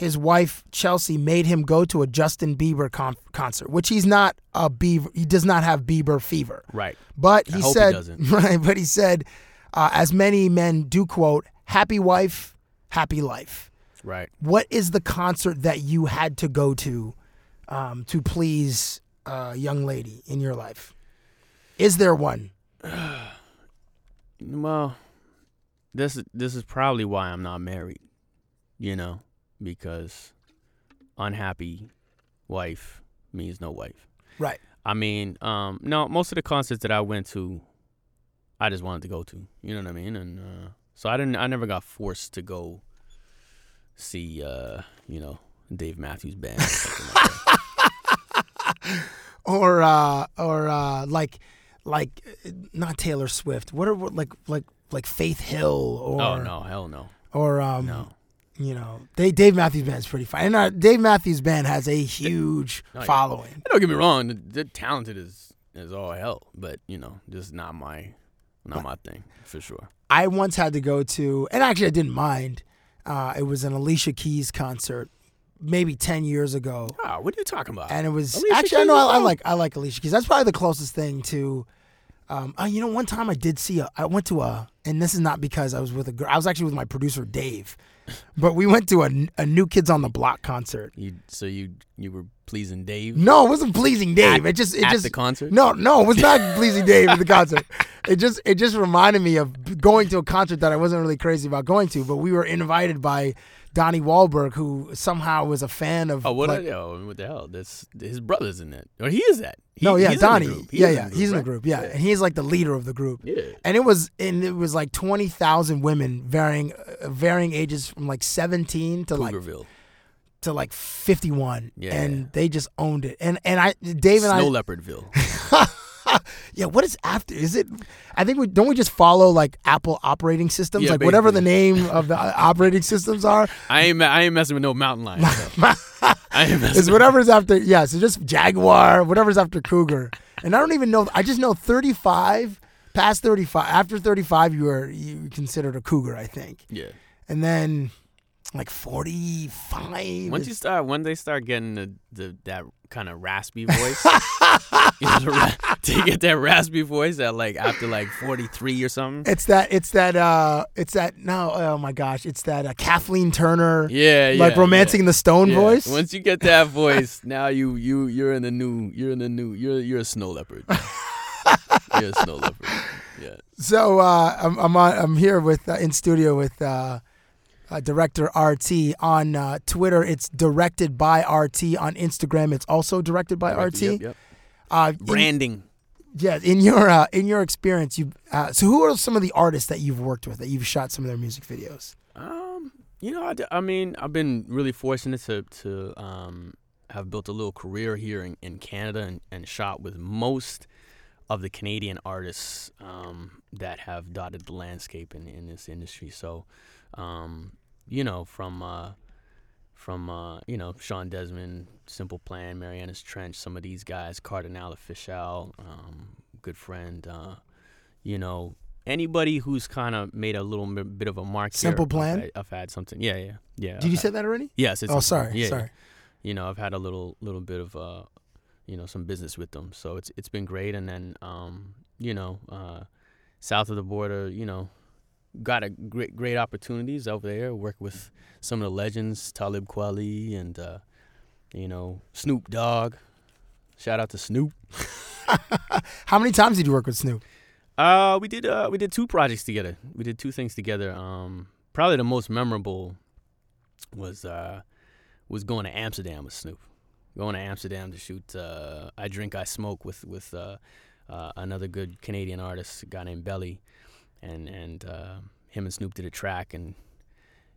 his wife Chelsea made him go to a Justin Bieber con- concert, which he's not a Bieber. He does not have Bieber fever. Right. But he he said, doesn't. [laughs] right? But he said, uh, as many men do quote, "Happy wife, happy life." Right. What is the concert that you had to go to um, to please a young lady in your life? Is there one? [sighs] Well, this this is probably why I'm not married. You know, because unhappy wife means no wife. Right. I mean, um, no, most of the concerts that I went to, I just wanted to go to. You know what I mean? And uh, so I didn't. I never got forced to go see, uh, you know, Dave Matthews Band. Or like. [laughs] Or uh, or uh, like like not Taylor Swift. What are like like like Faith Hill or oh no, hell no. or um No. You know they, Dave Matthews Band is pretty fun. And uh, Dave Matthews Band has a huge No, following. Don't get me wrong. The, the talented is is all hell, but you know, just not my not my thing for sure. I once had to go to, and actually I didn't mind. Uh, it was an Alicia Keys concert, maybe ten years ago, Ah, what are you talking about? and it was Alicia actually I know I, I like I like Alicia Keys. That's probably the closest thing to. Um, uh, you know, one time I did see a. I went to a, and this is not because I was with a girl. I was actually with my producer Dave, but we went to a, a New Kids on the Block concert. You so you you were pleasing Dave? No, it wasn't pleasing Dave. At- it just it at just the concert? No, no, it was not [laughs] pleasing Dave at the concert. It just it just reminded me of going to a concert that I wasn't really crazy about going to, but we were invited by Donnie Wahlberg, who somehow was a fan of. Oh, what? like- I, oh, what the hell? That's his brother's in that, or he is that? He- no, yeah, he's in the Donnie. group. Yeah, yeah, he's in the group. Yeah. and he's like the leader of the group. Yeah. and it was and it was like twenty thousand women, varying uh, varying ages from like seventeen to like Cougarville. to like fifty one. Yeah. and they just owned it. And and I, Dave and I, Snow Leopardville. [laughs] [laughs] yeah. What is after? Is it? I think we don't we just follow like Apple operating systems, Yeah, like whatever the name of the uh, operating systems are. [laughs] I ain't. I ain't messing with no mountain lion. so. [laughs] I ain't messing. It's whatever's after. Yeah, so just Jaguar, whatever's after Cougar. And I don't even know. I just know 35. Past 35, after 35, you are you considered a Cougar, I think. Yeah. And then like 45. Once you start, when they start getting the, the that kind of raspy voice, you know, ra- [laughs] to get that raspy voice at like after like forty three or something. It's that. It's that. Uh, it's that. No. Oh my gosh. It's that. Uh, Kathleen Turner. Yeah, Like yeah, romancing yeah. the Stone Yeah. voice. Once you get that voice, [laughs] now you you you're in the new. You're in the new. You're you're a snow leopard. [laughs] you're a snow leopard. Yeah. So uh, I'm I'm, on, I'm here with uh, in studio with uh, uh, director RT on uh, Twitter. It's directed by RT on Instagram. It's also directed by RT. Yep, yep. Uh, in- Branding. yeah, in your uh, in your experience, you uh, so who are some of the artists that you've worked with that you've shot some of their music videos? Um, you know, I, d- I mean, I've been really fortunate to to um have built a little career here in, in Canada and, and shot with most of the Canadian artists um, that have dotted the landscape in, in this industry. So, um, you know, from uh, from uh, you know Shawn Desman, Simple Plan, Marianas Trench, some of these guys, Kardinal Offishall, um, good friend, uh, you know, anybody who's kind of made a little bit of a mark. Simple here, Plan? I've, had- I've had something. Yeah, yeah, yeah. Did you I've say had- that already? Yes. It's Oh, sorry, Yeah, yeah. sorry. You know, I've had a little little bit of uh, you know, some business with them, so it's it's been great. And then, um, you know, uh, south of the border, you know, got a great great opportunities over there. Work with some of the legends, Talib Kweli and uh, you know Snoop Dogg. Shout out to Snoop. [laughs] How many times did you work with Snoop? Uh, we did uh we did two projects together. We did two things together. Um, probably the most memorable was uh was going to Amsterdam with Snoop. Going to Amsterdam to shoot uh, "I Drink, I Smoke" with with uh, uh, another good Canadian artist, a guy named Belly, and and uh, him and Snoop did a track. And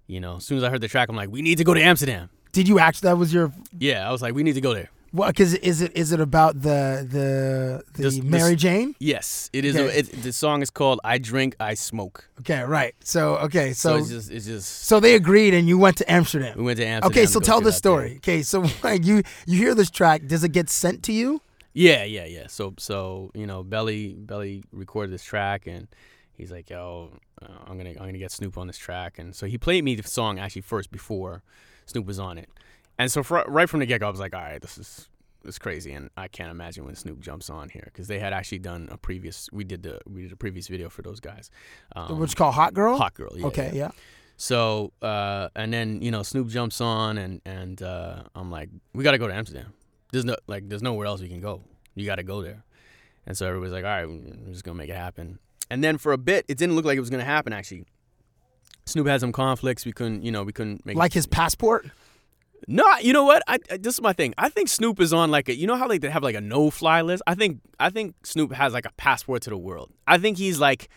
you know, as soon as I heard the track, I'm like, we need to go to Amsterdam. Did you actually? That was your. Yeah, I was like, we need to go there. What? Because is it is it about the the the This- this- Mary Jane? Yes, it is. Okay. A, it, the song is called "I Drink, I Smoke." Okay, right. So okay, So, so it's just it's just so they agreed, and you went to Amsterdam. we went to Amsterdam. Okay, so tell the story. Okay, so [laughs] like you you hear this track, does it get sent to you? Yeah, yeah, yeah. So, so you know, Belly, Belly recorded this track, and he's like, "Yo, uh, I'm gonna, I'm gonna get Snoop on this track." And so he played me the song actually first before Snoop was on it. And so, fr- right from the get go, I was like, "All right, this is, this is crazy," and I can't imagine when Snoop jumps on here because they had actually done a previous, we did the, we did a previous video for those guys. Um, Which called Hot Girl. Hot Girl. Yeah, okay, yeah. So, uh, and then you know, Snoop jumps on, and and uh, I'm like, we got to go to Amsterdam. There's no like, there's nowhere else we can go. You got to go there. And so everybody's like, all right, we're just gonna make it happen. And then for a bit, it didn't look like it was gonna happen. Actually, Snoop had some conflicts. We couldn't, you know, we couldn't make Like his passport. no, you know what? I, I this is my thing. I think Snoop is on like a you know how like they have like a no fly list. I think I think Snoop has like a passport to the world. I think he's like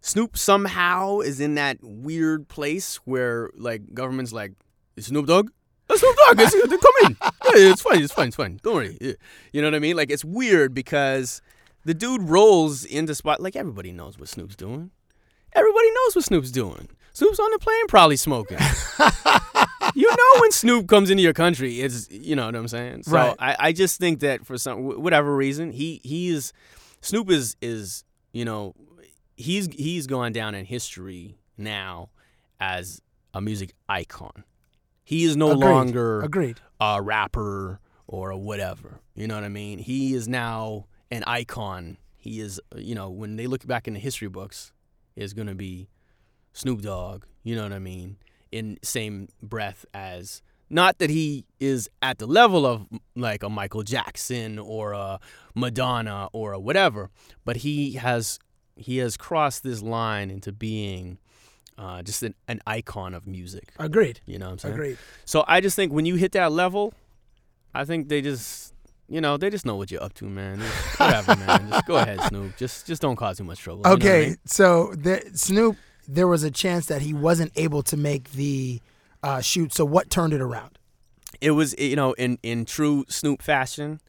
Snoop somehow is in that weird place where like government's like "Is Snoop Dogg. That's Snoop Dogg. It's, come in. [laughs] Yeah, it's fine. It's fine. It's fine. Don't worry. You know what I mean? Like it's weird because the dude rolls into spot like everybody knows what Snoop's doing. Everybody knows what Snoop's doing. Snoop's on the plane probably smoking. [laughs] you know when Snoop comes into your country, it's you know what I'm saying. So Right. I, I just think that for some whatever reason, he he is Snoop is is you know he's he's gone down in history now as a music icon. He is no Agreed. longer Agreed. a rapper or a whatever. You know what I mean? He is now an icon. He is, you know, when they look back in the history books, is going to be Snoop Dogg. You know what I mean? in same breath as not that he is at the level of like a Michael Jackson or a Madonna or a whatever, but he has he has crossed this line into being uh, just an, an icon of music. Agreed. You know what I'm saying? Agreed. So I just think when you hit that level, I think they just you know they just know what you're up to, man. Just, whatever, [laughs] man. Just go ahead, Snoop. Just just don't cause too much trouble. you know I Okay, mean? so the, Snoop, there was a chance that he wasn't able to make the uh, shoot. So what turned it around? it was you know in in true Snoop fashion.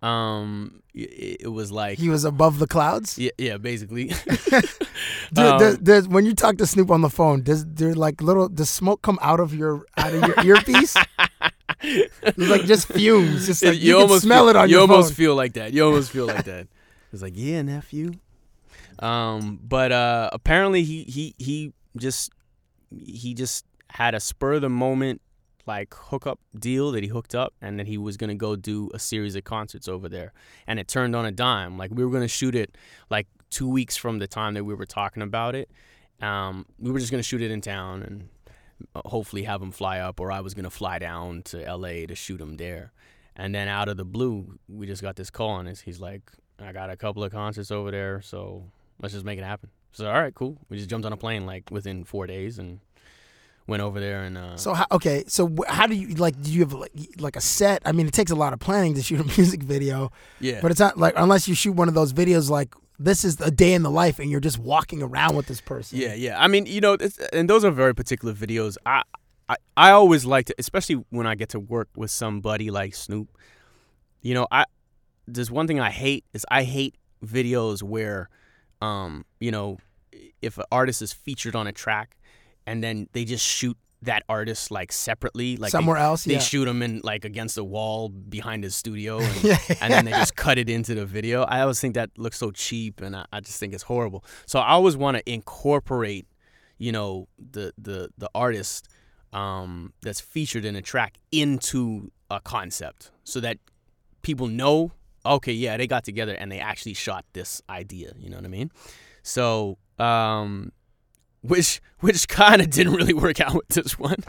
Um, it, it was like He was above the clouds. yeah, yeah, basically. [laughs] [laughs] Dude, Um, there's- when you talk to Snoop on the phone, does there like little does smoke come out of your out of your earpiece? It's like just fumes. Just like [laughs] you, can smell feel, it on you your almost phone. feel like that. You almost feel like that. It's like, yeah, nephew. Um, but uh, apparently he he he just he just had a spur of the moment like hookup deal that he hooked up and that he was gonna go do a series of concerts over there and it turned on a dime like we were gonna shoot it like two weeks from the time that we were talking about it um, we were just gonna shoot it in town and hopefully have him fly up or I was gonna fly down to LA to shoot him there and then out of the blue we just got this call and he's like I got a couple of concerts over there so let's just make it happen so all right cool we just jumped on a plane like within four days and went over there and uh, So how, okay, so how do you like? Do you have like, like a set? I mean, it takes a lot of planning to shoot a [laughs] music video. Yeah. But it's not like unless you shoot one of those videos like this is a day in the life and you're just walking around with this person. Yeah, yeah. I mean, you know, and those are very particular videos. I, I, I always like to, especially when I get to work with somebody like Snoop. You know, I there's one thing I hate is I hate videos where, um, you know, if an artist is featured on a track, and then they just shoot that artist like separately, like they- Somewhere else, They yeah. shoot him in like against a wall behind his studio, [laughs] and, Yeah. and then they just cut it into the video. I always think that looks so cheap, and I, I just think it's horrible. So I always want to incorporate, you know, the the the artist um, that's featured in a track into a concept, so that people know, okay, yeah, they got together and they actually shot this idea. You know what I mean? So, um, which which kind of didn't really work out with this one,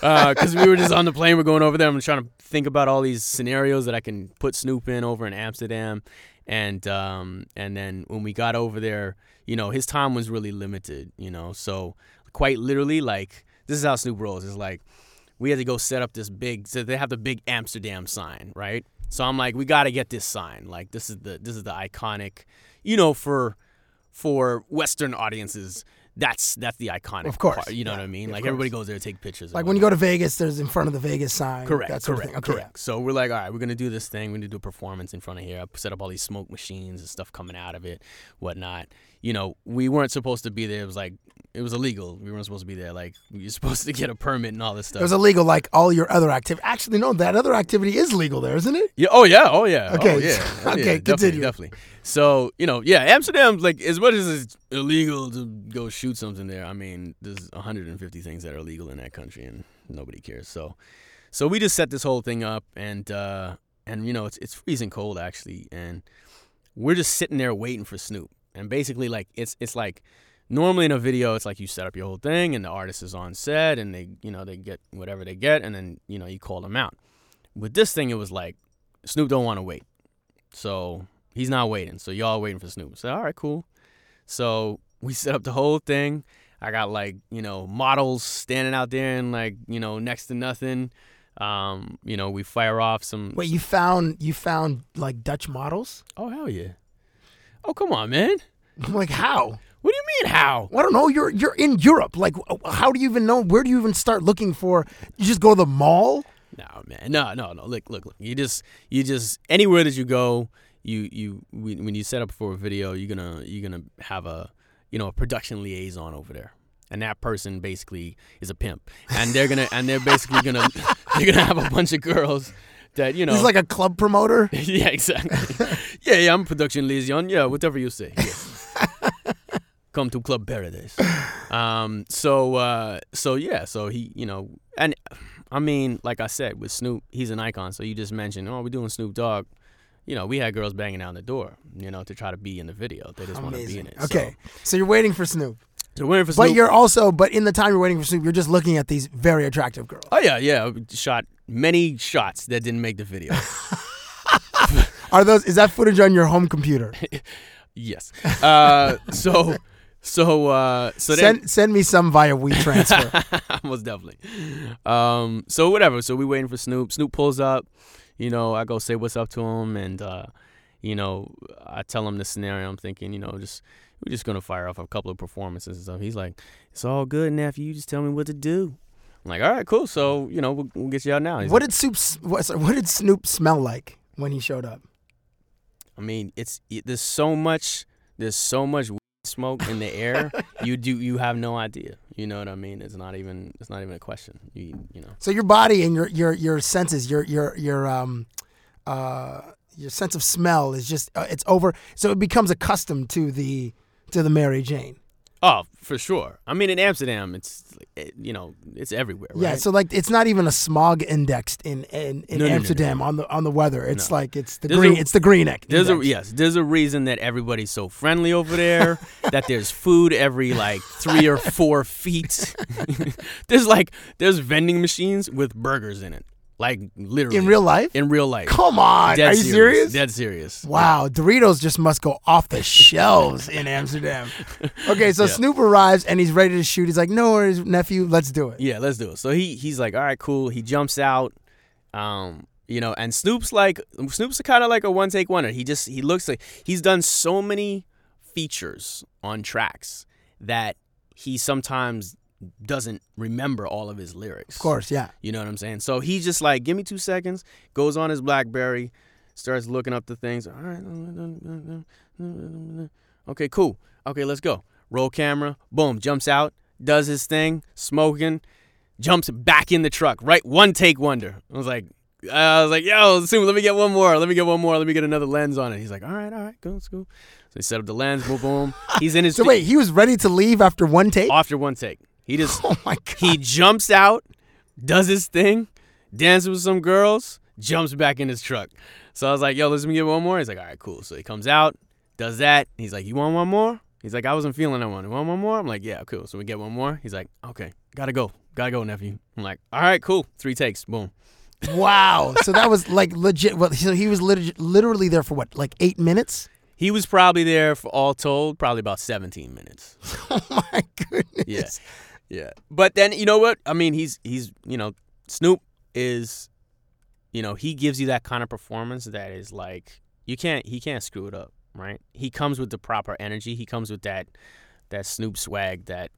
because we were just on the plane, we're going over there. I'm trying to think about all these scenarios that I can put Snoop in over in Amsterdam, and um, and then when we got over there, you know, his time was really limited, you know, so quite literally, like this is how Snoop rolls. It's like we had to go set up this big so they have the big Amsterdam sign, right? So I'm like, we got to get this sign. Like this is the this is the iconic, you know, for for Western audiences. That's that's the iconic. Of course, part, you know yeah, what I mean. Like course. everybody goes there to take pictures. Like when you go to Vegas, there's in front of the Vegas sign. Correct, That correct. Okay, correct. So we're like, all right, we're gonna do this thing. We're gonna do a performance in front of here. I set up all these smoke machines and stuff coming out of it, whatnot. You know, we weren't supposed to be there. It was like it was illegal. We weren't supposed to be there. Like you're supposed to get a permit and all this stuff. It was illegal, like all your other activity. Actually, no, that other activity is legal there, isn't it? Yeah. Oh yeah. Oh yeah. Okay, Oh, yeah. [laughs] Oh, okay, yeah. Definitely. continue. Definitely. So you know, yeah, Amsterdam's like as much as it's illegal to go shoot something there. I mean, there's 150 things that are illegal in that country, and nobody cares. So, so we just set this whole thing up, and uh, and you know, it's it's freezing cold actually, and we're just sitting there waiting for Snoop. And basically, like it's it's like normally in a video, it's like you set up your whole thing, and the artist is on set, and they you know they get whatever they get, and then you know you call them out. With this thing, it was like Snoop don't want to wait, so he's not waiting. So y'all waiting for Snoop. So all right, cool. So we set up the whole thing. I got like you know models standing out there and like you know next to nothing. Um, you know we fire off some. Wait, you found you found like Dutch models? Oh hell yeah! Oh come on, man. I'm [laughs] like, how? What do you mean how? I don't know. You're you're in Europe. Like, how do you even know? Where do you even start looking for? You just go to the mall. No, man. No, no, no. Look, look, look. You just, you just anywhere that you go, you, you, when you set up for a video, you're gonna, you're gonna have a, you know, a production liaison over there, and that person basically is a pimp, and they're gonna, and they're basically gonna, [laughs] they're gonna have a bunch of girls that you know. He's like a club promoter. [laughs] yeah, exactly. [laughs] yeah, yeah. I'm production liaison. Yeah, whatever you say. Yeah. Come to Club Paradise. Um. So. Uh. So yeah. So he. You know. And I mean, like I said, with Snoop, he's an icon. So you just mentioned, oh, we're doing Snoop Dogg. You know, we had girls banging down the door. You know, to try to be in the video. They just want to be in it. Okay, so you're waiting for Snoop. So waiting for Snoop. But you're also, but in the time you're waiting for Snoop, you're just looking at these very attractive girls. Oh yeah, yeah. Shot many shots that didn't make the video. [laughs] Are those? Is that footage on your home computer? [laughs] yes. Uh, so, so, uh, so then send send me some via WeTransfer. [laughs] most definitely. Um, so whatever. So we waiting for Snoop. Snoop pulls up. You know, I go say what's up to him, and uh, you know, I tell him the scenario. I'm thinking, you know, just we're just gonna fire off a couple of performances and stuff. He's like, "It's all good, nephew. You just tell me what to do." I'm like, "All right, cool. So you know, we'll, we'll get you out now." He's what like, did Snoop? What, sorry, what did Snoop smell like when he showed up? I mean, it's it, there's so much there's so much smoke in the air. [laughs] you do you have no idea. You know what I mean? It's not even it's not even a question. You you know. So your body and your your your senses, your your your um, uh, your sense of smell is just uh, it's over. So it becomes accustomed to the to the Mary Jane. Oh, for sure. I mean, in Amsterdam, it's it, you know it's everywhere. Right? Yeah. So like it's not even a smog indexed in in, in No, no, no, no. Amsterdam on the on the weather. It's like it's the There's green. a- it's the green. There's a yes. There's a reason that everybody's so friendly over there. [laughs] that there's food every like three or four feet. [laughs] there's like there's vending machines with burgers in it, like literally in real life. In real life. Come on, Dead are you serious? Dead serious. Wow, Doritos just must go off the shelves in Amsterdam. [laughs] Okay, so Yeah. Snoop arrives and he's ready to shoot. He's like, "No worries, nephew, let's do it." Yeah, let's do it. So he he's like, all right, cool. He jumps out, um, you know, and Snoop's like Snoop's kind of like a one take wonder. He just he looks like he's done so many features on tracks that he sometimes doesn't remember all of his lyrics. Of course, yeah. You know what I'm saying? So he's just like, give me two seconds, goes on his Blackberry, starts looking up the things. All right. Okay, cool. Okay, let's go. Roll camera, boom, jumps out, does his thing, smoking, jumps back in the truck. Right, one take wonder. I was like, I was like, yo, soon, let me get one more. Let me get one more. Let me get another lens on it. He's like, all right, all right, go, let's go. So he set up the lens, boom, boom. He's in his. So wait, he was ready to leave after one take. After one take, he just. [laughs] Oh my god. He jumps out, does his thing, dances with some girls, jumps back in his truck. So I was like, yo, let me get one more. He's like, all right, cool. So he comes out, does that. He's like, you want one more? He's like, I wasn't feeling that one. You want one more? I'm like, yeah, cool. So we get one more. He's like, okay, gotta go. Gotta go, nephew. I'm like, all right, cool. Three takes. Boom. Wow. [laughs] So that was like legit. Well, so he was lit- literally there for what, like eight minutes? He was probably there for all told, probably about 17 minutes. [laughs] Oh my goodness. Yeah. Yeah. But then you know what? I mean, he's he's you know, Snoop is you know, he gives you that kind of performance that is like you can't he can't screw it up, right? He comes with the proper energy. He comes with that that Snoop swag that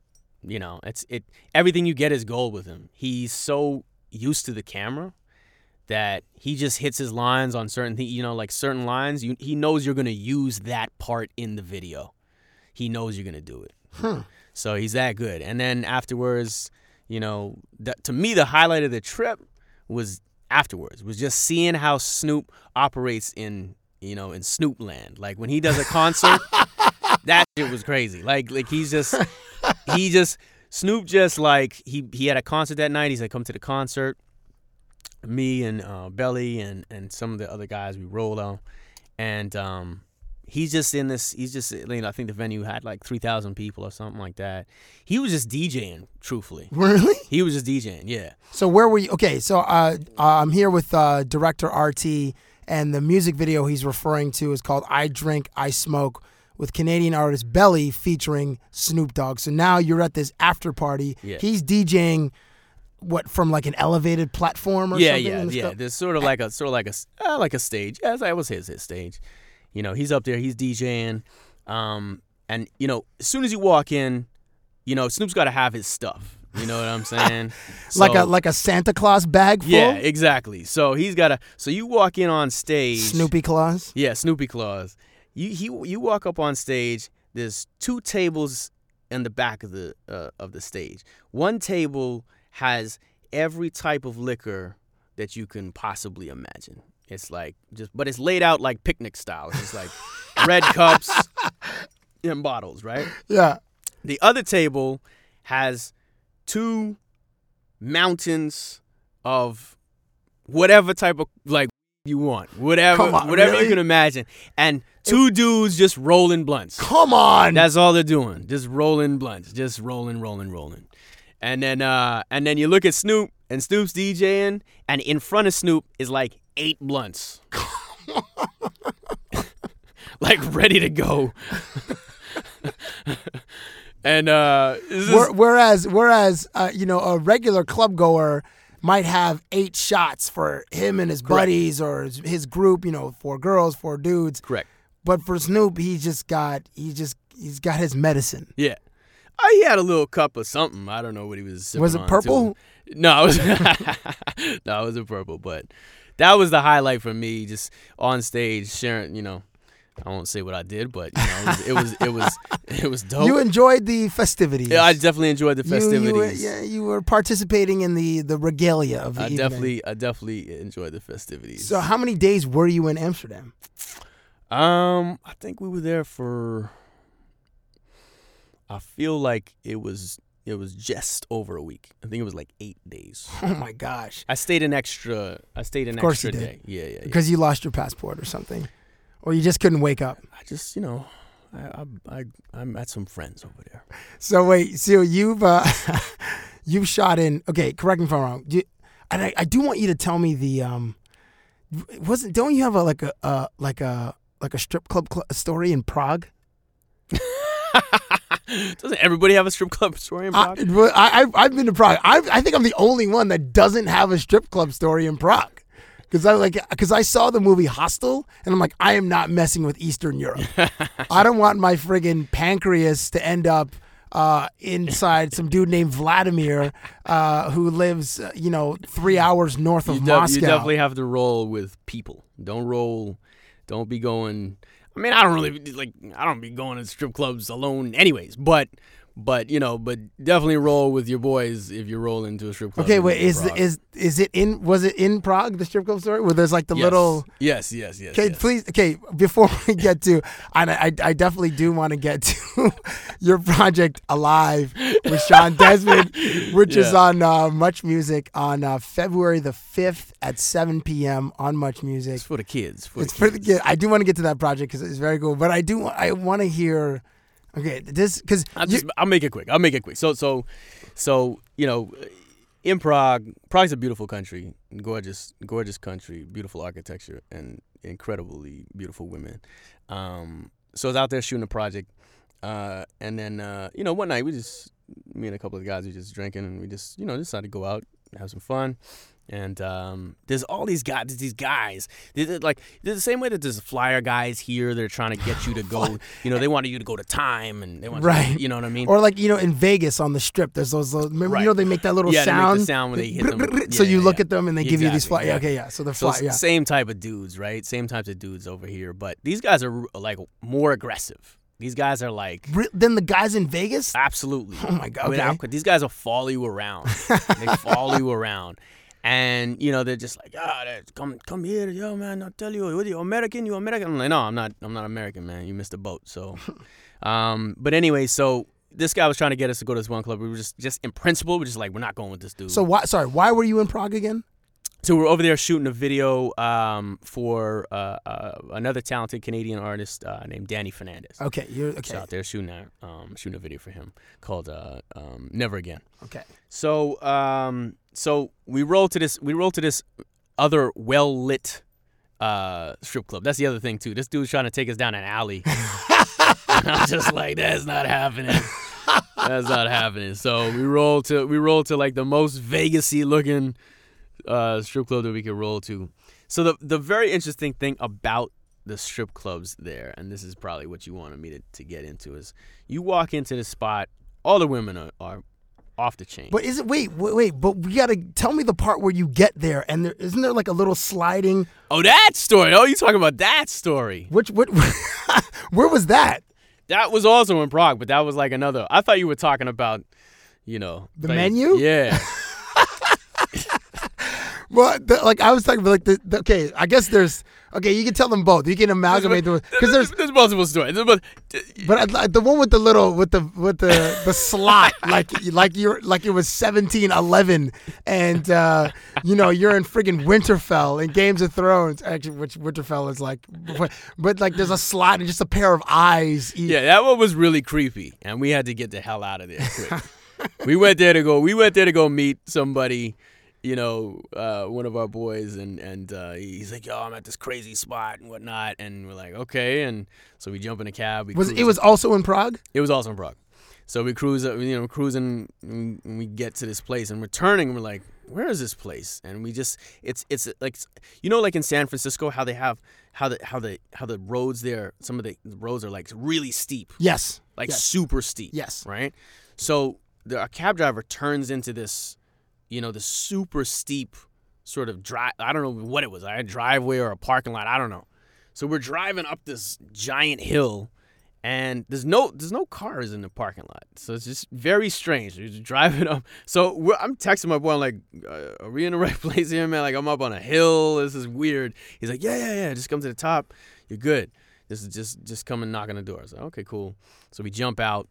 you know, it's it everything you get is gold with him. He's so used to the camera that he just hits his lines on certain you know, like certain lines, you, he knows you're going to use that part in the video. He knows you're going to do it. Hmm. So he's that good. And then afterwards, you know, the, to me, the highlight of the trip was afterwards, was just seeing how Snoop operates in, you know, in Snoop land. Like when he does a concert, [laughs] that shit was crazy. Like, like he's just, he just, Snoop just like, he, he had a concert that night. He's like, come to the concert. Me and uh, Belly and, and some of the other guys, we rolled on. And, um, he's just in this he's just you know i think the venue had like 3000 people or something like that he was just djing truthfully Really? he was just djing yeah So where were you? Okay, so uh, uh, I'm here with uh, director RT, and the music video he's referring to is called "I Drink, I Smoke" with Canadian artist Belly featuring Snoop Dogg. So now you're at this after party. Yeah. He's DJing. What from like an elevated platform or yeah something? yeah yeah stuff? there's sort of like a sort of like a uh, like a stage yeah that was his his stage you know he's up there he's djing um and you know as soon as you walk in you know snoop's got to have his stuff you know what i'm [laughs] saying like a like a Santa Claus bag full. yeah exactly so he's got to so you walk in on stage Snoopy Claus. Yeah, Snoopy Claus. You he you walk up on stage. There's two tables in the back of the uh, of the stage. One table has every type of liquor that you can possibly imagine. It's like just, but it's laid out like picnic style. It's like red cups [laughs] and bottles, right? Yeah. The other table has two mountains of whatever type of like you want, whatever, on, whatever really? you can imagine, and two dudes just rolling blunts. Come on. That's all they're doing, just rolling blunts, just rolling, rolling, rolling. And then, uh, and then you look at Snoop, and Snoop's DJing, and in front of Snoop is like eight blunts, like ready to go. and uh, Where- whereas, whereas, uh, you know, a regular club goer might have eight shots for him and his buddies or his, his group. You know, four girls, four dudes. correct. But for Snoop, he just got he just he's got his medicine. Yeah. Oh, he had a little cup of something. I don't know what he was. Was it purple? No, it was [laughs] no, it wasn't purple. But that was the highlight for me, just on stage sharing. You know, I won't say what I did, but you know, it was it was it was, [laughs] it was dope. You enjoyed the festivities. yeah, I definitely enjoyed the You- You, festivities. were, yeah, you were participating in the the regalia of the I evening. definitely, I definitely enjoyed the festivities. So, how many days were you in Amsterdam? Um, I think we were there for. I feel like it was it was just over a week. I think it was like eight days. [laughs] Oh my gosh! I stayed an extra. I stayed an Of course extra you did. day. Yeah, yeah, yeah. Because you lost your passport or something, or you just couldn't wake up. I just, you know, I, I, I, I met some friends over there. So wait, so you've uh, [laughs] you've shot in. Okay, correct me if I'm wrong. Do you, and I, I do want you to tell me the um, wasn't don't you have a like a uh, like a like a strip club cl- story in Prague? [laughs] [laughs] Doesn't everybody have a strip club story in I, Prague? I, I've, I've been to Prague. I, I think I'm the only one that doesn't have a strip club story in Prague. Because I like, because I saw the movie Hostel, and I'm like, I am not messing with Eastern Europe. [laughs] I don't want my friggin' pancreas to end up uh, inside some dude named Vladimir, uh, who lives, uh, you know, three hours north of you, def- you definitely have to roll with people. Don't roll. Don't be going. I mean, I don't really like. I don't be going to strip clubs alone, anyways. But, but you know, but definitely roll with your boys if you roll into a strip club. okay, wait, is Prague. is is it in? Was it in Prague? The strip club story where there's like the Yes. little. Yes, yes, yes. Okay, yes. please. Okay, before [laughs] we get to, and I, I definitely do want to get to [laughs] your project Alive with Shawn [laughs] Desman, which is on uh, Much Music on uh, February the fifth at seven p.m. on Much Music. It's for the kids. For It's the for the kids. I do want to get to that project because it's very cool. But I do. I want to hear. Okay, this because I'll I'll make it quick. I'll make it quick. So so so you know, in Prague, Prague's a beautiful country, gorgeous gorgeous country, beautiful architecture, and incredibly beautiful women. Um, so I was out there shooting a project, uh, and then uh, you know one night we just me and a couple of guys we just drinking and we just you know decided to go out have some fun. And um, there's all these guys. These guys, they're like they're the same way that there's flyer guys here. They're trying to get you to [laughs] go. you know, they wanted you to go to time, and they want Right. you know what I mean? Or like you know in Vegas on the strip, there's those. those remember Right. you know they make that little Yeah, they make the sound. sound when they hit them. So Yeah, you yeah, look at them and they give you these Exactly, fly. Yeah, okay, yeah. So they're So. Yeah. same type of dudes, right? Same types of dudes over here, but these guys are like more aggressive. These guys are like Re- Then the guys in Vegas. absolutely. Oh my God, Without- okay. these guys will follow you around. they follow you [laughs] around. And you know they're just like, ah, that- come, come here, yo, man. I'll tell you, what are you American? You American? I'm like, no, I'm not. I'm not American, man. You missed the boat. So, [laughs] um, but anyway, so this guy was trying to get us to go to this one club. We were just, just in principle, we're just like, we're not going with this dude. So why? Sorry, why were you in Prague again? So we're over there shooting a video um, for uh, uh, another talented Canadian artist uh, named Danny Fernandes. Okay, you're So okay. out there shooting a um, shooting a video for him called uh, um, Never Again. Okay. So um, so we roll to this we roll to this other well lit uh, strip club. That's the other thing too. This dude's trying to take us down an alley. [laughs] I'm just like that's not happening. That's not happening. So we roll to we roll to like the most Vegasy looking uh, strip club that we could roll to. So the the very interesting thing about the strip clubs there, and this is probably what you wanted me to, to get into, is you walk into the spot, all the women are, are off the chain. But is it wait, wait, wait? But we gotta tell me the part where you get there, and there isn't there like a little sliding. oh, that story! Oh, you talking about that story? Which what? [laughs] where was that? That was also in Prague, but that was like another. I thought you were talking about, you know, The like- menu? Yeah. [laughs] well, the, like I was talking about, like the, the okay. I guess there's okay. You can tell them both. You can amalgamate them because there's there's multiple stories. But but I'd the one with the little with the with the the slot [laughs] like like you're like it was seventeen eleven and uh, you know you're in friggin' Winterfell in Games of Thrones actually which Winterfell is like but, but like there's a slot and just a pair of eyes. Yeah, that one was really creepy, and we had to get the hell out of there [laughs] we went there to go. We went there to go meet somebody. You know, uh, one of our boys, and and uh, he's like, "Yo, I'm at this crazy spot and whatnot," and we're like, "Okay," and so we jump in a cab. We Was it was also in Prague? It was also in Prague. So we cruise, uh, you know, cruising, and we get to this place, and we're turning, and we're like, "Where is this place?" And we just, it's, it's like, you know, like in San Francisco, how they have, how the, how the, how the roads there, some of the roads are like really steep, Yes. like Yes. super steep. Yes. Right. So the our cab driver turns into this, you know, the super steep sort of drive. I don't know what it was, a driveway or a parking lot. I don't know. So we're driving up this giant hill, and there's no there's no cars in the parking lot. So it's just very strange. We're just driving [laughs] up. So I'm texting my boy. I'm like, uh, "Are we in the right [laughs] place here, man? Like I'm up on a hill. This is weird." He's like, "Yeah, yeah, yeah. Just come to the top. You're good. This is just just come and knock on the door." I was like, "Okay, cool." So we jump out.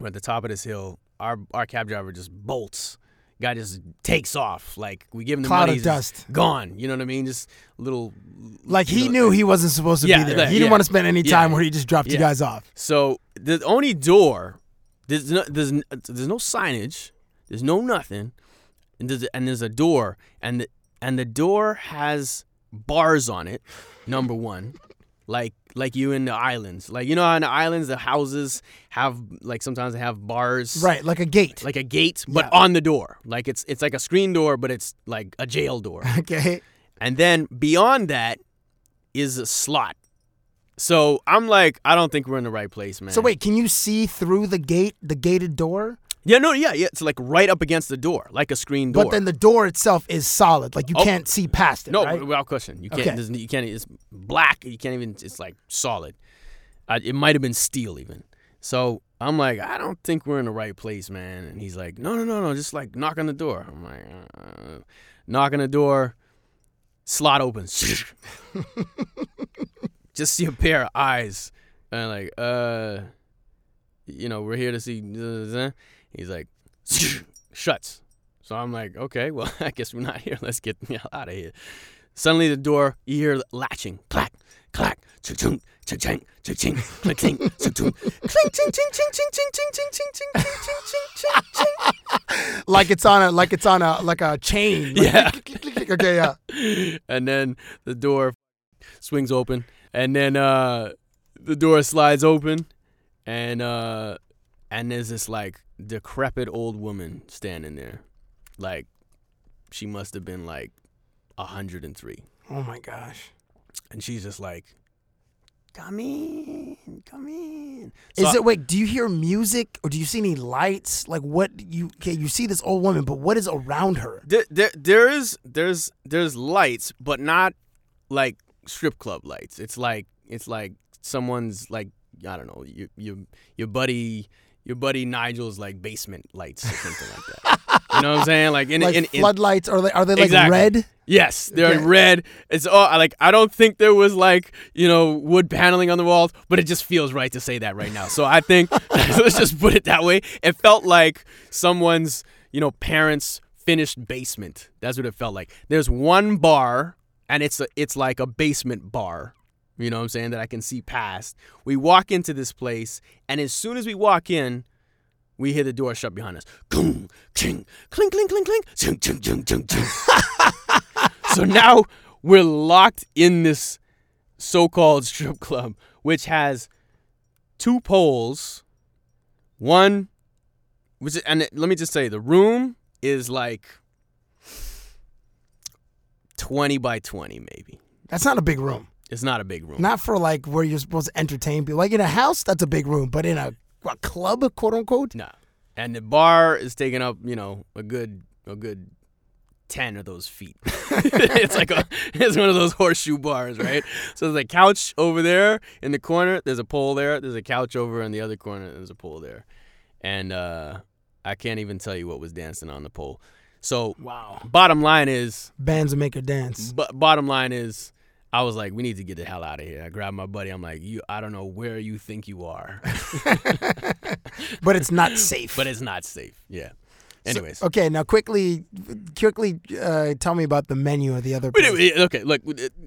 We're at the top of this hill. Our our cab driver just bolts. Guy just takes off. Like we give him the Cloud money, of dust. gone. You know what I mean? Just little. Like he know, knew he wasn't supposed to Yeah, be there. that- he didn't yeah. want to spend any time Yeah. where he just dropped you guys off. So the only door, there's no, there's there's no signage, there's no nothing, and there's and there's a door, and the, and the door has bars on it. Number one, like like you in the islands, like you know on the islands the houses have like sometimes they have bars, Right, like a gate. like a gate, but Yeah. on the door, like it's it's like a screen door, but it's like a jail door. [laughs] okay. And then beyond that is a slot. So I'm like, I don't think we're in the right place, man. So wait, can you see through the gate, the gated door? Yeah, no, yeah, yeah. It's like right up against the door, like a screen door. But then the door itself is solid. Like you Oh. can't see past it. no, right? without question, you can't. Okay. You can't. It's black. You can't even. It's like solid. Uh, it might have been steel even. So I'm like, I don't think we're in the right place, man. And he's like, No, no, no, no. Just like knock on the door. I'm like, uh, knock on the door. Slot opens. [laughs] Just see a pair of eyes, and like, uh, you know, we're here to see. He's like, shuts. So I'm like, okay, well, I guess we're not here. Let's get the hell out of here. Suddenly, the door, you hear latching, clack, clack, cha-chung, cha-ching, cha-ching, click-ting, cha-chung, clink, ting, ting, ting, ting, ting, ting, ting, ting, ting, ting, ting, ting, ting, ting. like it's on a like it's on a like a chain. Like, Yeah. Okay, yeah. and then the door swings open, and then uh, the door slides open, and uh, and there's this like decrepit old woman standing there, like she must have been like a Oh my gosh. and she's just like, "Come in, come in." Is So it wait? Do you hear music or do you see any lights? Like what you okay? You see this old woman, but what is around her? there, there, there is there's there's lights, but not like strip club lights. It's like it's like someone's like I don't know your your your buddy your buddy Nigel's like basement lights or something like that. You know what I'm saying? Like in [laughs] Like in, in floodlights? Are they are they like Exactly. red? Yes, they're Okay. red. It's all like I don't think there was like you know wood paneling on the walls, but it just feels right to say that right now. So I think [laughs] let's just put it that way. It felt like someone's you know parents' finished basement. That's what it felt like. There's one bar, and it's a, it's like a basement bar. You know what I'm saying that I can see past. We walk into this place, and as soon as we walk in, we hear the door shut behind us. Boom, ching, clink, clink, clink, clink, ching, ching, ching, ching, ching. [laughs] so now we're locked in this so-called strip club, which has two poles. One, which and it- let me just say, the room is like twenty by twenty, maybe. That's not a big room. It's not a big room. Not for like where you're supposed to entertain people. Like in a house, that's a big room, but in a, a club, quote unquote. No. And the bar is taking up, you know, a good a good ten of those feet. [laughs] it's like a it's one of those horseshoe bars, right? So there's a couch over there in the corner, there's a pole there, there's a couch over in the other corner, there's a pole there. And uh I can't even tell you what was dancing on the pole. So Wow. bottom line is, Bands make her dance. but bottom line is, I was like, we need to get the hell out of here. I grabbed my buddy. I'm like, you, I don't know where you think you are, [laughs] But it's not safe. but it's not safe. Yeah. Anyways. Okay, now quickly, quickly uh, tell me about the menu of the other. Anyway, okay, look,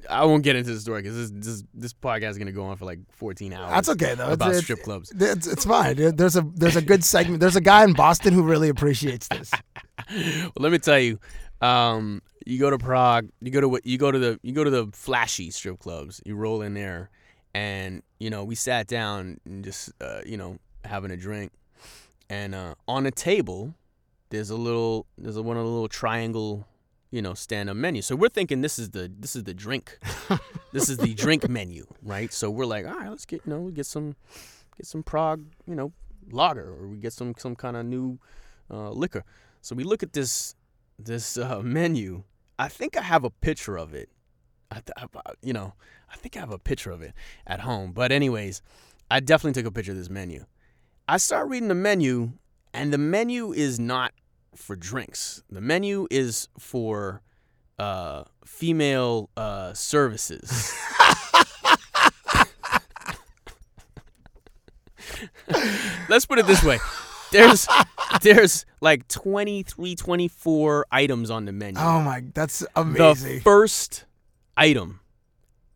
I won't get into the story because this, this this podcast is gonna go on for like 14 hours. That's okay though. About it's, strip clubs. It's, it's fine. There's a there's a good segment. There's a guy in Boston who really appreciates this. [laughs] well, let me tell you, um, you go to Prague, you go to what you go to the you go to the flashy strip clubs. You roll in there, and you know we sat down and just uh, you know having a drink, and uh, on a table there's a little there's a, one of the little triangle you know stand up menu. So we're thinking this is the this is the drink, [laughs] this is the drink menu, right? So we're like, all right, let's get you know we get some get some Prague you know lager or we get some some kind of new uh, liquor. So we look at this this uh, menu. I think I have a picture of it. I th- I- you know, I think I have a picture of it at home. But anyways, I definitely took a picture of this menu. I start reading the menu, and the menu is not for drinks. The menu is for uh, female uh, services. [laughs] Let's put it this way. There's [laughs] there's like 23, 24 items on the menu. Oh my, that's amazing. the first item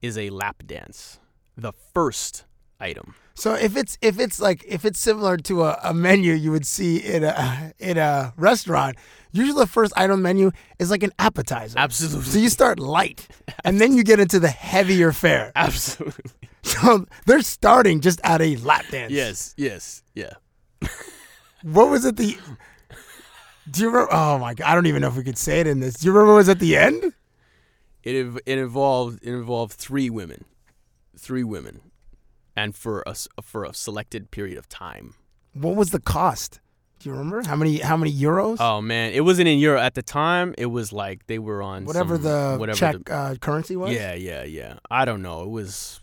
is a lap dance. The first item. So if it's if it's like if it's similar to a, a menu you would see in a in a restaurant, usually the first item menu is like an appetizer. Absolutely. So you start light, and then you get into the heavier fare. [laughs] Absolutely. So they're starting just at a lap dance. Yes, yes, yeah. [laughs] What was it? The do you remember? Oh my god, I don't even know if we could say it in this. Do you remember what was at the end? It it involved it involved three women, three women, and for a s- for a selected period of time. What was the cost? Do you remember how many how many euros? Oh man, it wasn't in euro at the time. It was like they were on whatever some- the whatever Czech the- uh, currency was. Yeah, yeah, yeah. I don't know. It was,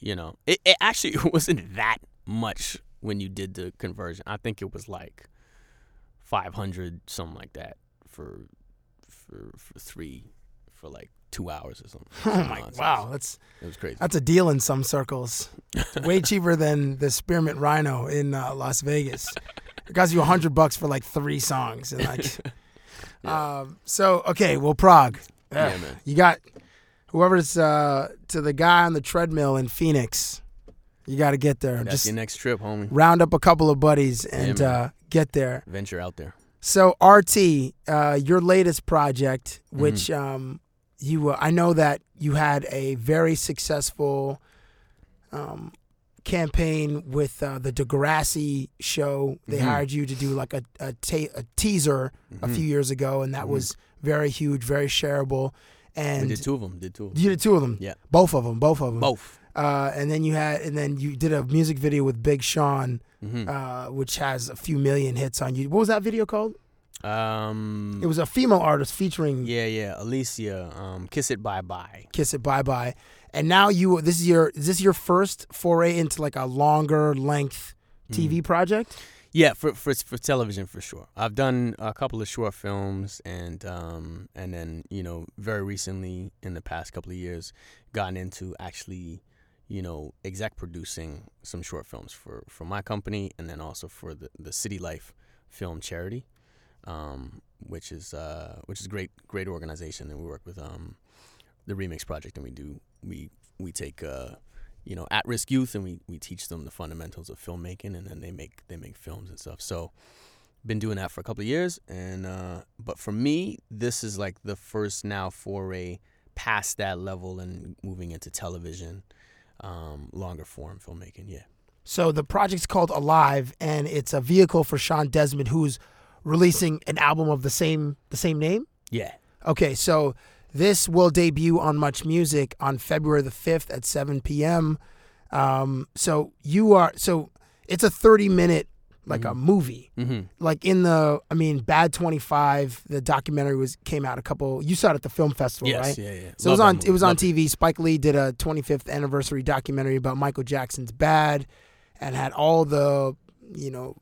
you know, it, it actually [laughs] it wasn't that much when you did the conversion. I think it was like five hundred, something like that, for for for three, for like two hours or something. [laughs] Oh my wow, that's It was crazy. that's a deal in some circles. Way [laughs] cheaper than the Spearmint Rhino in uh, Las Vegas. It costs you a hundred bucks for like three songs and like. [laughs] um, so okay, well Prague. Yeah, man. You got whoever's uh, to the guy on the treadmill in Phoenix. You got to get there. That's Just your next trip, homie. round up a couple of buddies and man. uh, get there. Venture out there. So RT, uh, your latest project, Mm-hmm. which um, you, uh, I know that you had a very successful um, campaign with uh, the Degrassi show. They Mhm. hired you to do like a a, ta- a teaser a Mhm. few years ago, and that Mhm. was very huge, very shareable. And we did two of them. Did two of them. you did two of them. Yeah. both of them, both of them. Both. Uh, and then you had, and then you did a music video with Big Sean, Mhm. uh, which has a few million hits on you. What was that video called? Um. It was a female artist featuring Yeah, yeah. Alicia. Um. Kiss it bye bye. Kiss It Bye Bye. And now you this is your is this your first foray into like a longer length TV project? Yeah, for for for television for sure. I've done a couple of short films and um and then you know very recently in the past couple of years gotten into actually you know exec producing some short films for for my company and then also for the the City Life Film Charity, um which is uh which is a great great organization and we work with um the Remix Project. And we do we we take uh you know at-risk youth and we, we teach them the fundamentals of filmmaking and then they make they make films and stuff. So been doing that for a couple of years and uh, but for me this is like the first now foray past that level and moving into television um, longer form filmmaking yeah So the project's called Alive and it's a vehicle for Shawn Desman who's releasing an album of the same the same name? yeah Okay, so this will debut on Much Music on February the 5th at 7 p.m. Um, so you are so it's a 30 minute like a movie. mm-hmm. Like in the I mean Bad 25 the documentary was came out a couple you saw it at the film festival, yes right? yeah yeah So it was on it was movie. on Love TV. Spike Lee did a 25th anniversary documentary about Michael Jackson's Bad and had all the, you know,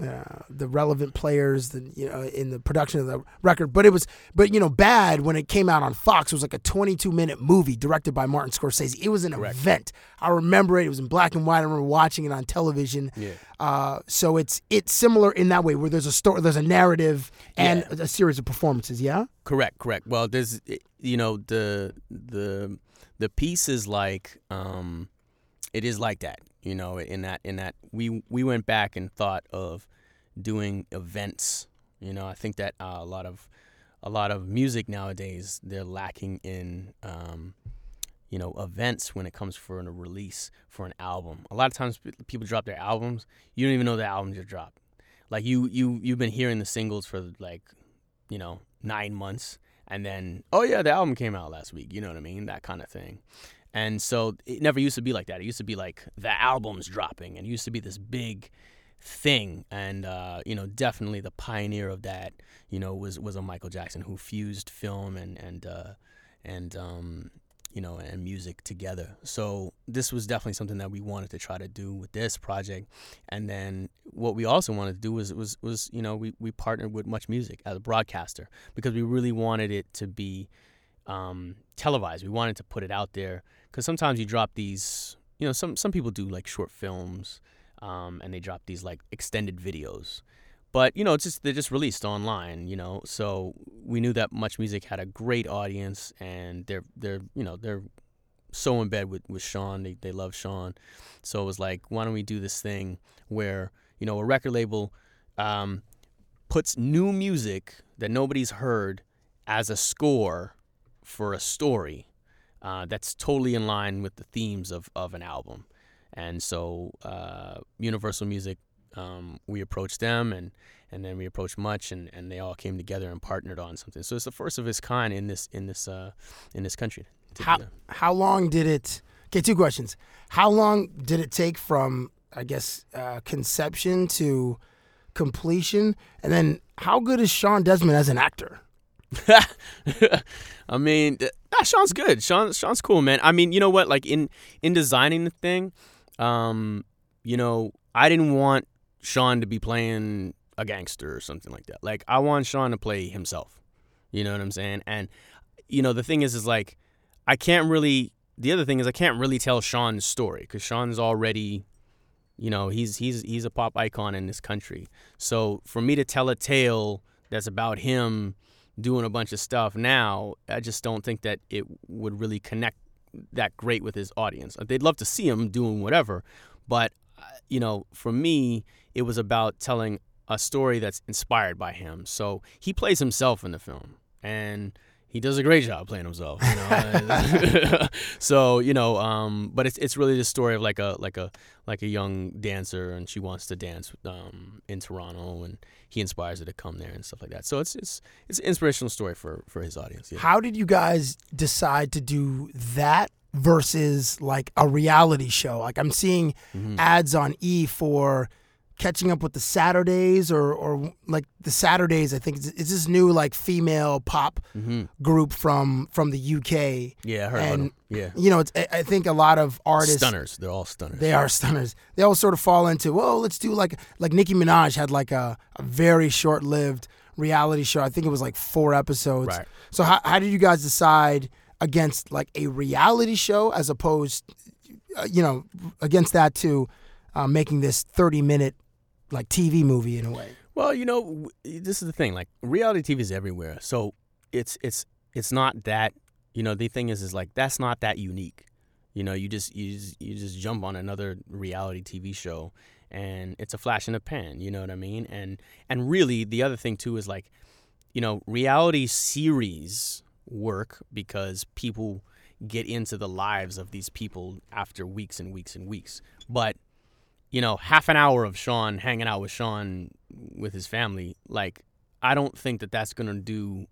uh, the relevant players, the you know, in the production of the record. But it was, but you know, bad when it came out on Fox. It was like a 22 minute movie directed by Martin Scorsese. It was an event. I remember it. It was in black and white. I remember watching it on television. Yeah. Uh, so it's it's similar in that way, where there's a story, there's a narrative, and a series of performances. Yeah. Correct, correct. Well, there's you know the the the piece is like um, it is like that. You know, in that in that we we went back and thought of doing events. You know, I think that uh, a lot of a lot of music nowadays they're lacking in um, you know events when it comes for a release for an album. A lot of times people drop their albums, you don't even know the album just dropped. Like you you you've been hearing the singles for like you know nine months, and then oh yeah, the album came out last week. You know what I mean? That kind of thing. And so it never used to be like that. It used to be like the album's dropping, and it used to be this big thing. And uh, you know, definitely the pioneer of that, you know, was was a Michael Jackson who fused film and and uh, and um, you know and music together. So this was definitely something that we wanted to try to do with this project. And then what we also wanted to do was was was you know we we partnered with Much Music as a broadcaster because we really wanted it to be um, televised. We wanted to put it out there because sometimes you drop these. You know, some some people do like short films, um, and they drop these like extended videos. But you know, it's just they're just released online. You know, so we knew that Much Music had a great audience, and they're they're you know they're so in bed with with Shawn. They they love Shawn, so it was like, why don't we do this thing where you know a record label um, puts new music that nobody's heard as a score for a story uh, that's totally in line with the themes of, of an album. And so uh, Universal Music, um, we approached them and, and then we approached Much and, and they all came together and partnered on something. So it's the first of its kind in this in this uh, in this country. How how long did it? Okay, two questions. How long did it take from I guess uh, conception to completion, and then how good is Shawn Desman as an actor? [laughs] I mean, th- ah, Shawn's good. Shawn Shawn's cool, man. I mean, you know what? Like in in designing the thing, um, you know, I didn't want Shawn to be playing a gangster or something like that. Like I want Shawn to play himself. You know what I'm saying? And you know, the thing is, is like I can't really. The other thing is I can't really tell Shawn's story because Shawn's already, you know, he's he's he's a pop icon in this country. So for me to tell a tale that's about him doing a bunch of stuff now, I just don't think that it would really connect that great with his audience. They'd love to see him doing whatever, but uh, you know, for me, it was about telling a story that's inspired by him. So he plays himself in the film, and he does a great job playing himself. You know? [laughs] so you know, um, but it's it's really the story of like a like a like a young dancer, and she wants to dance um, in Toronto, and he inspires her to come there and stuff like that. So it's it's it's an inspirational story for for his audience. Yeah. How did you guys decide to do that versus like a reality show? Like I'm seeing Mm-hmm. ads on E for catching up with the Saturdays or or like the Saturdays. I think it's, it's this new like female pop group from from the UK. Mm-hmm. Yeah, I heard about and. Yeah. you know, it's, I think a lot of artists Stunners. They're all stunners. They are stunners. They all sort of fall into, well, let's do like like Nicki Minaj had like a, a very short lived reality show. I think it was like four episodes. Right. So how how did you guys decide against like a reality show as opposed, uh, you know, against that to uh, making this thirty minute like TV movie in a way? Well, you know, this is the thing. Like reality TV is everywhere, so it's it's it's not that. You know, the thing is, is like that's not that unique. You know, you just you just, you just jump on another reality TV show, and it's a flash in the pan. You know what I mean? And and really, the other thing too is like, you know, reality series work because people get into the lives of these people after weeks and weeks and weeks. But you know, half an hour of Shawn hanging out with Shawn with his family, like I don't think that that's gonna do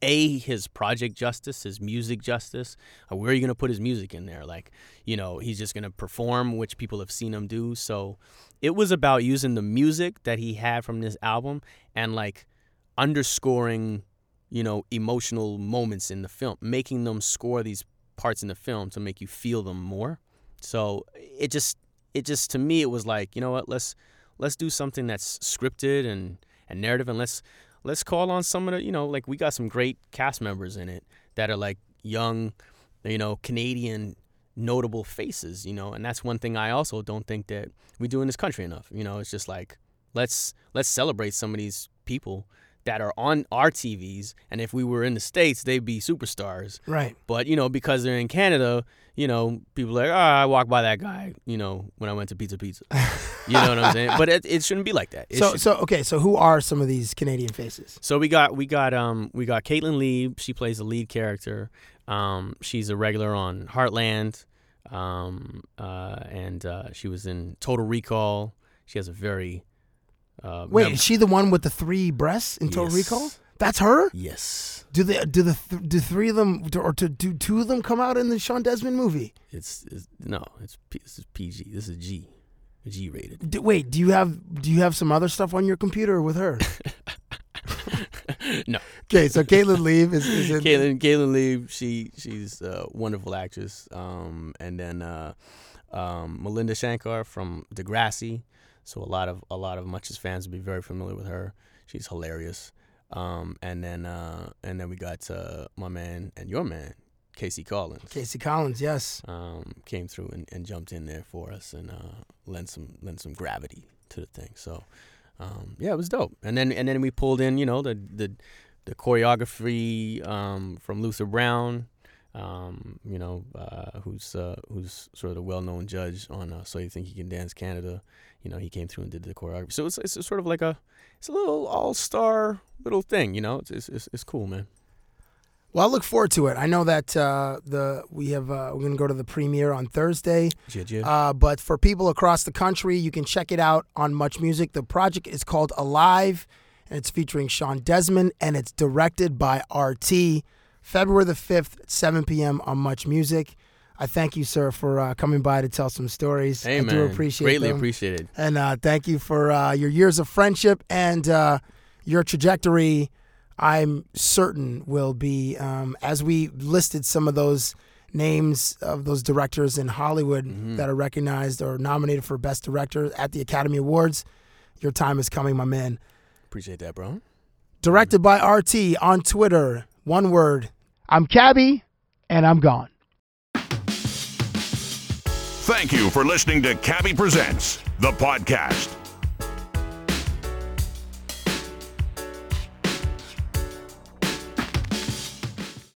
a his project justice, his music justice. Where are you gonna put his music in there? Like, you know, he's just gonna perform, which people have seen him do. So, it was about using the music that he had from this album and like underscoring, you know, emotional moments in the film, making them score these parts in the film to make you feel them more. So it just it just to me it was like you know what let's let's do something that's scripted and and narrative, and let's let's call on some of the you know like we got some great cast members in it that are like young, you know, Canadian notable faces, you know, and that's one thing I also don't think that we do in this country enough. You know, it's just like let's let's celebrate some of these people that are on our TVs, and if we were in the states, they'd be superstars. Right. But you know, because they're in Canada, you know, people are like, oh, I walked by that guy, you know, when I went to Pizza Pizza. [laughs] you know what I'm saying? But it, it shouldn't be like that. It So should- so okay. So who are some of these Canadian faces? so we got we got um we got Kaitlyn Leeb. She plays the lead character. Um, she's a regular on Heartland, um, uh, and uh, she was in Total Recall. She has a very uh, Wait, mem- is she the one with the three breasts in Total Yes. Recall? That's her. yes, Do they do the th- do three of them or to do two of them come out in the Shawn Desman movie? it's, it's no, it's P, this is PG. This is G, G rated. Do, wait, do you have do you have some other stuff on your computer with her? [laughs] [laughs] no, Okay, so Kaitlyn Leeb is, is in, Caitlin Kaitlyn Leeb. She she's a wonderful actress. Um, and then uh, um, Melinda Shankar from Degrassi. So a lot of a lot of Much's fans will be very familiar with her. She's hilarious. Um, and then uh, and then we got uh, my man and your man Casey Collins. Casey Collins. Yes. um, came through and, and jumped in there for us and uh, lent some lent some gravity to the thing. So um, yeah, it was dope. And then and then we pulled in, you know, the the the choreography um, from Luther Brown, um, you know, uh, who's uh, who's sort of a well known judge on uh, So You Think You Can Dance Canada. You know, he came through and did the choreography. So it's it's sort of like a it's a little all star little thing. You know, it's it's it's, it's cool, man. Well, I look forward to it. I know that uh, the we have uh, we're gonna go to the premiere on Thursday. Yeah, yeah. Uh, but for people across the country, you can check it out on Much Music. The project is called Alive, and it's featuring Shawn Desman, and it's directed by RT. February the 5th at 7 p.m. on Much Music. I thank you, sir, for uh, coming by to tell some stories. Hey I man, do appreciate it. greatly them. appreciated. And uh, thank you for uh, your years of friendship and uh, your trajectory. I'm certain will be, um, as we listed some of those names of those directors in Hollywood Mm-hmm. that are recognized or nominated for Best Director at the Academy Awards. Your time is coming, my man. Appreciate that, bro. Directed by RT on Twitter. One word. I'm Cabbie, and I'm gone. Thank you for listening to Cabbie Presents, the podcast.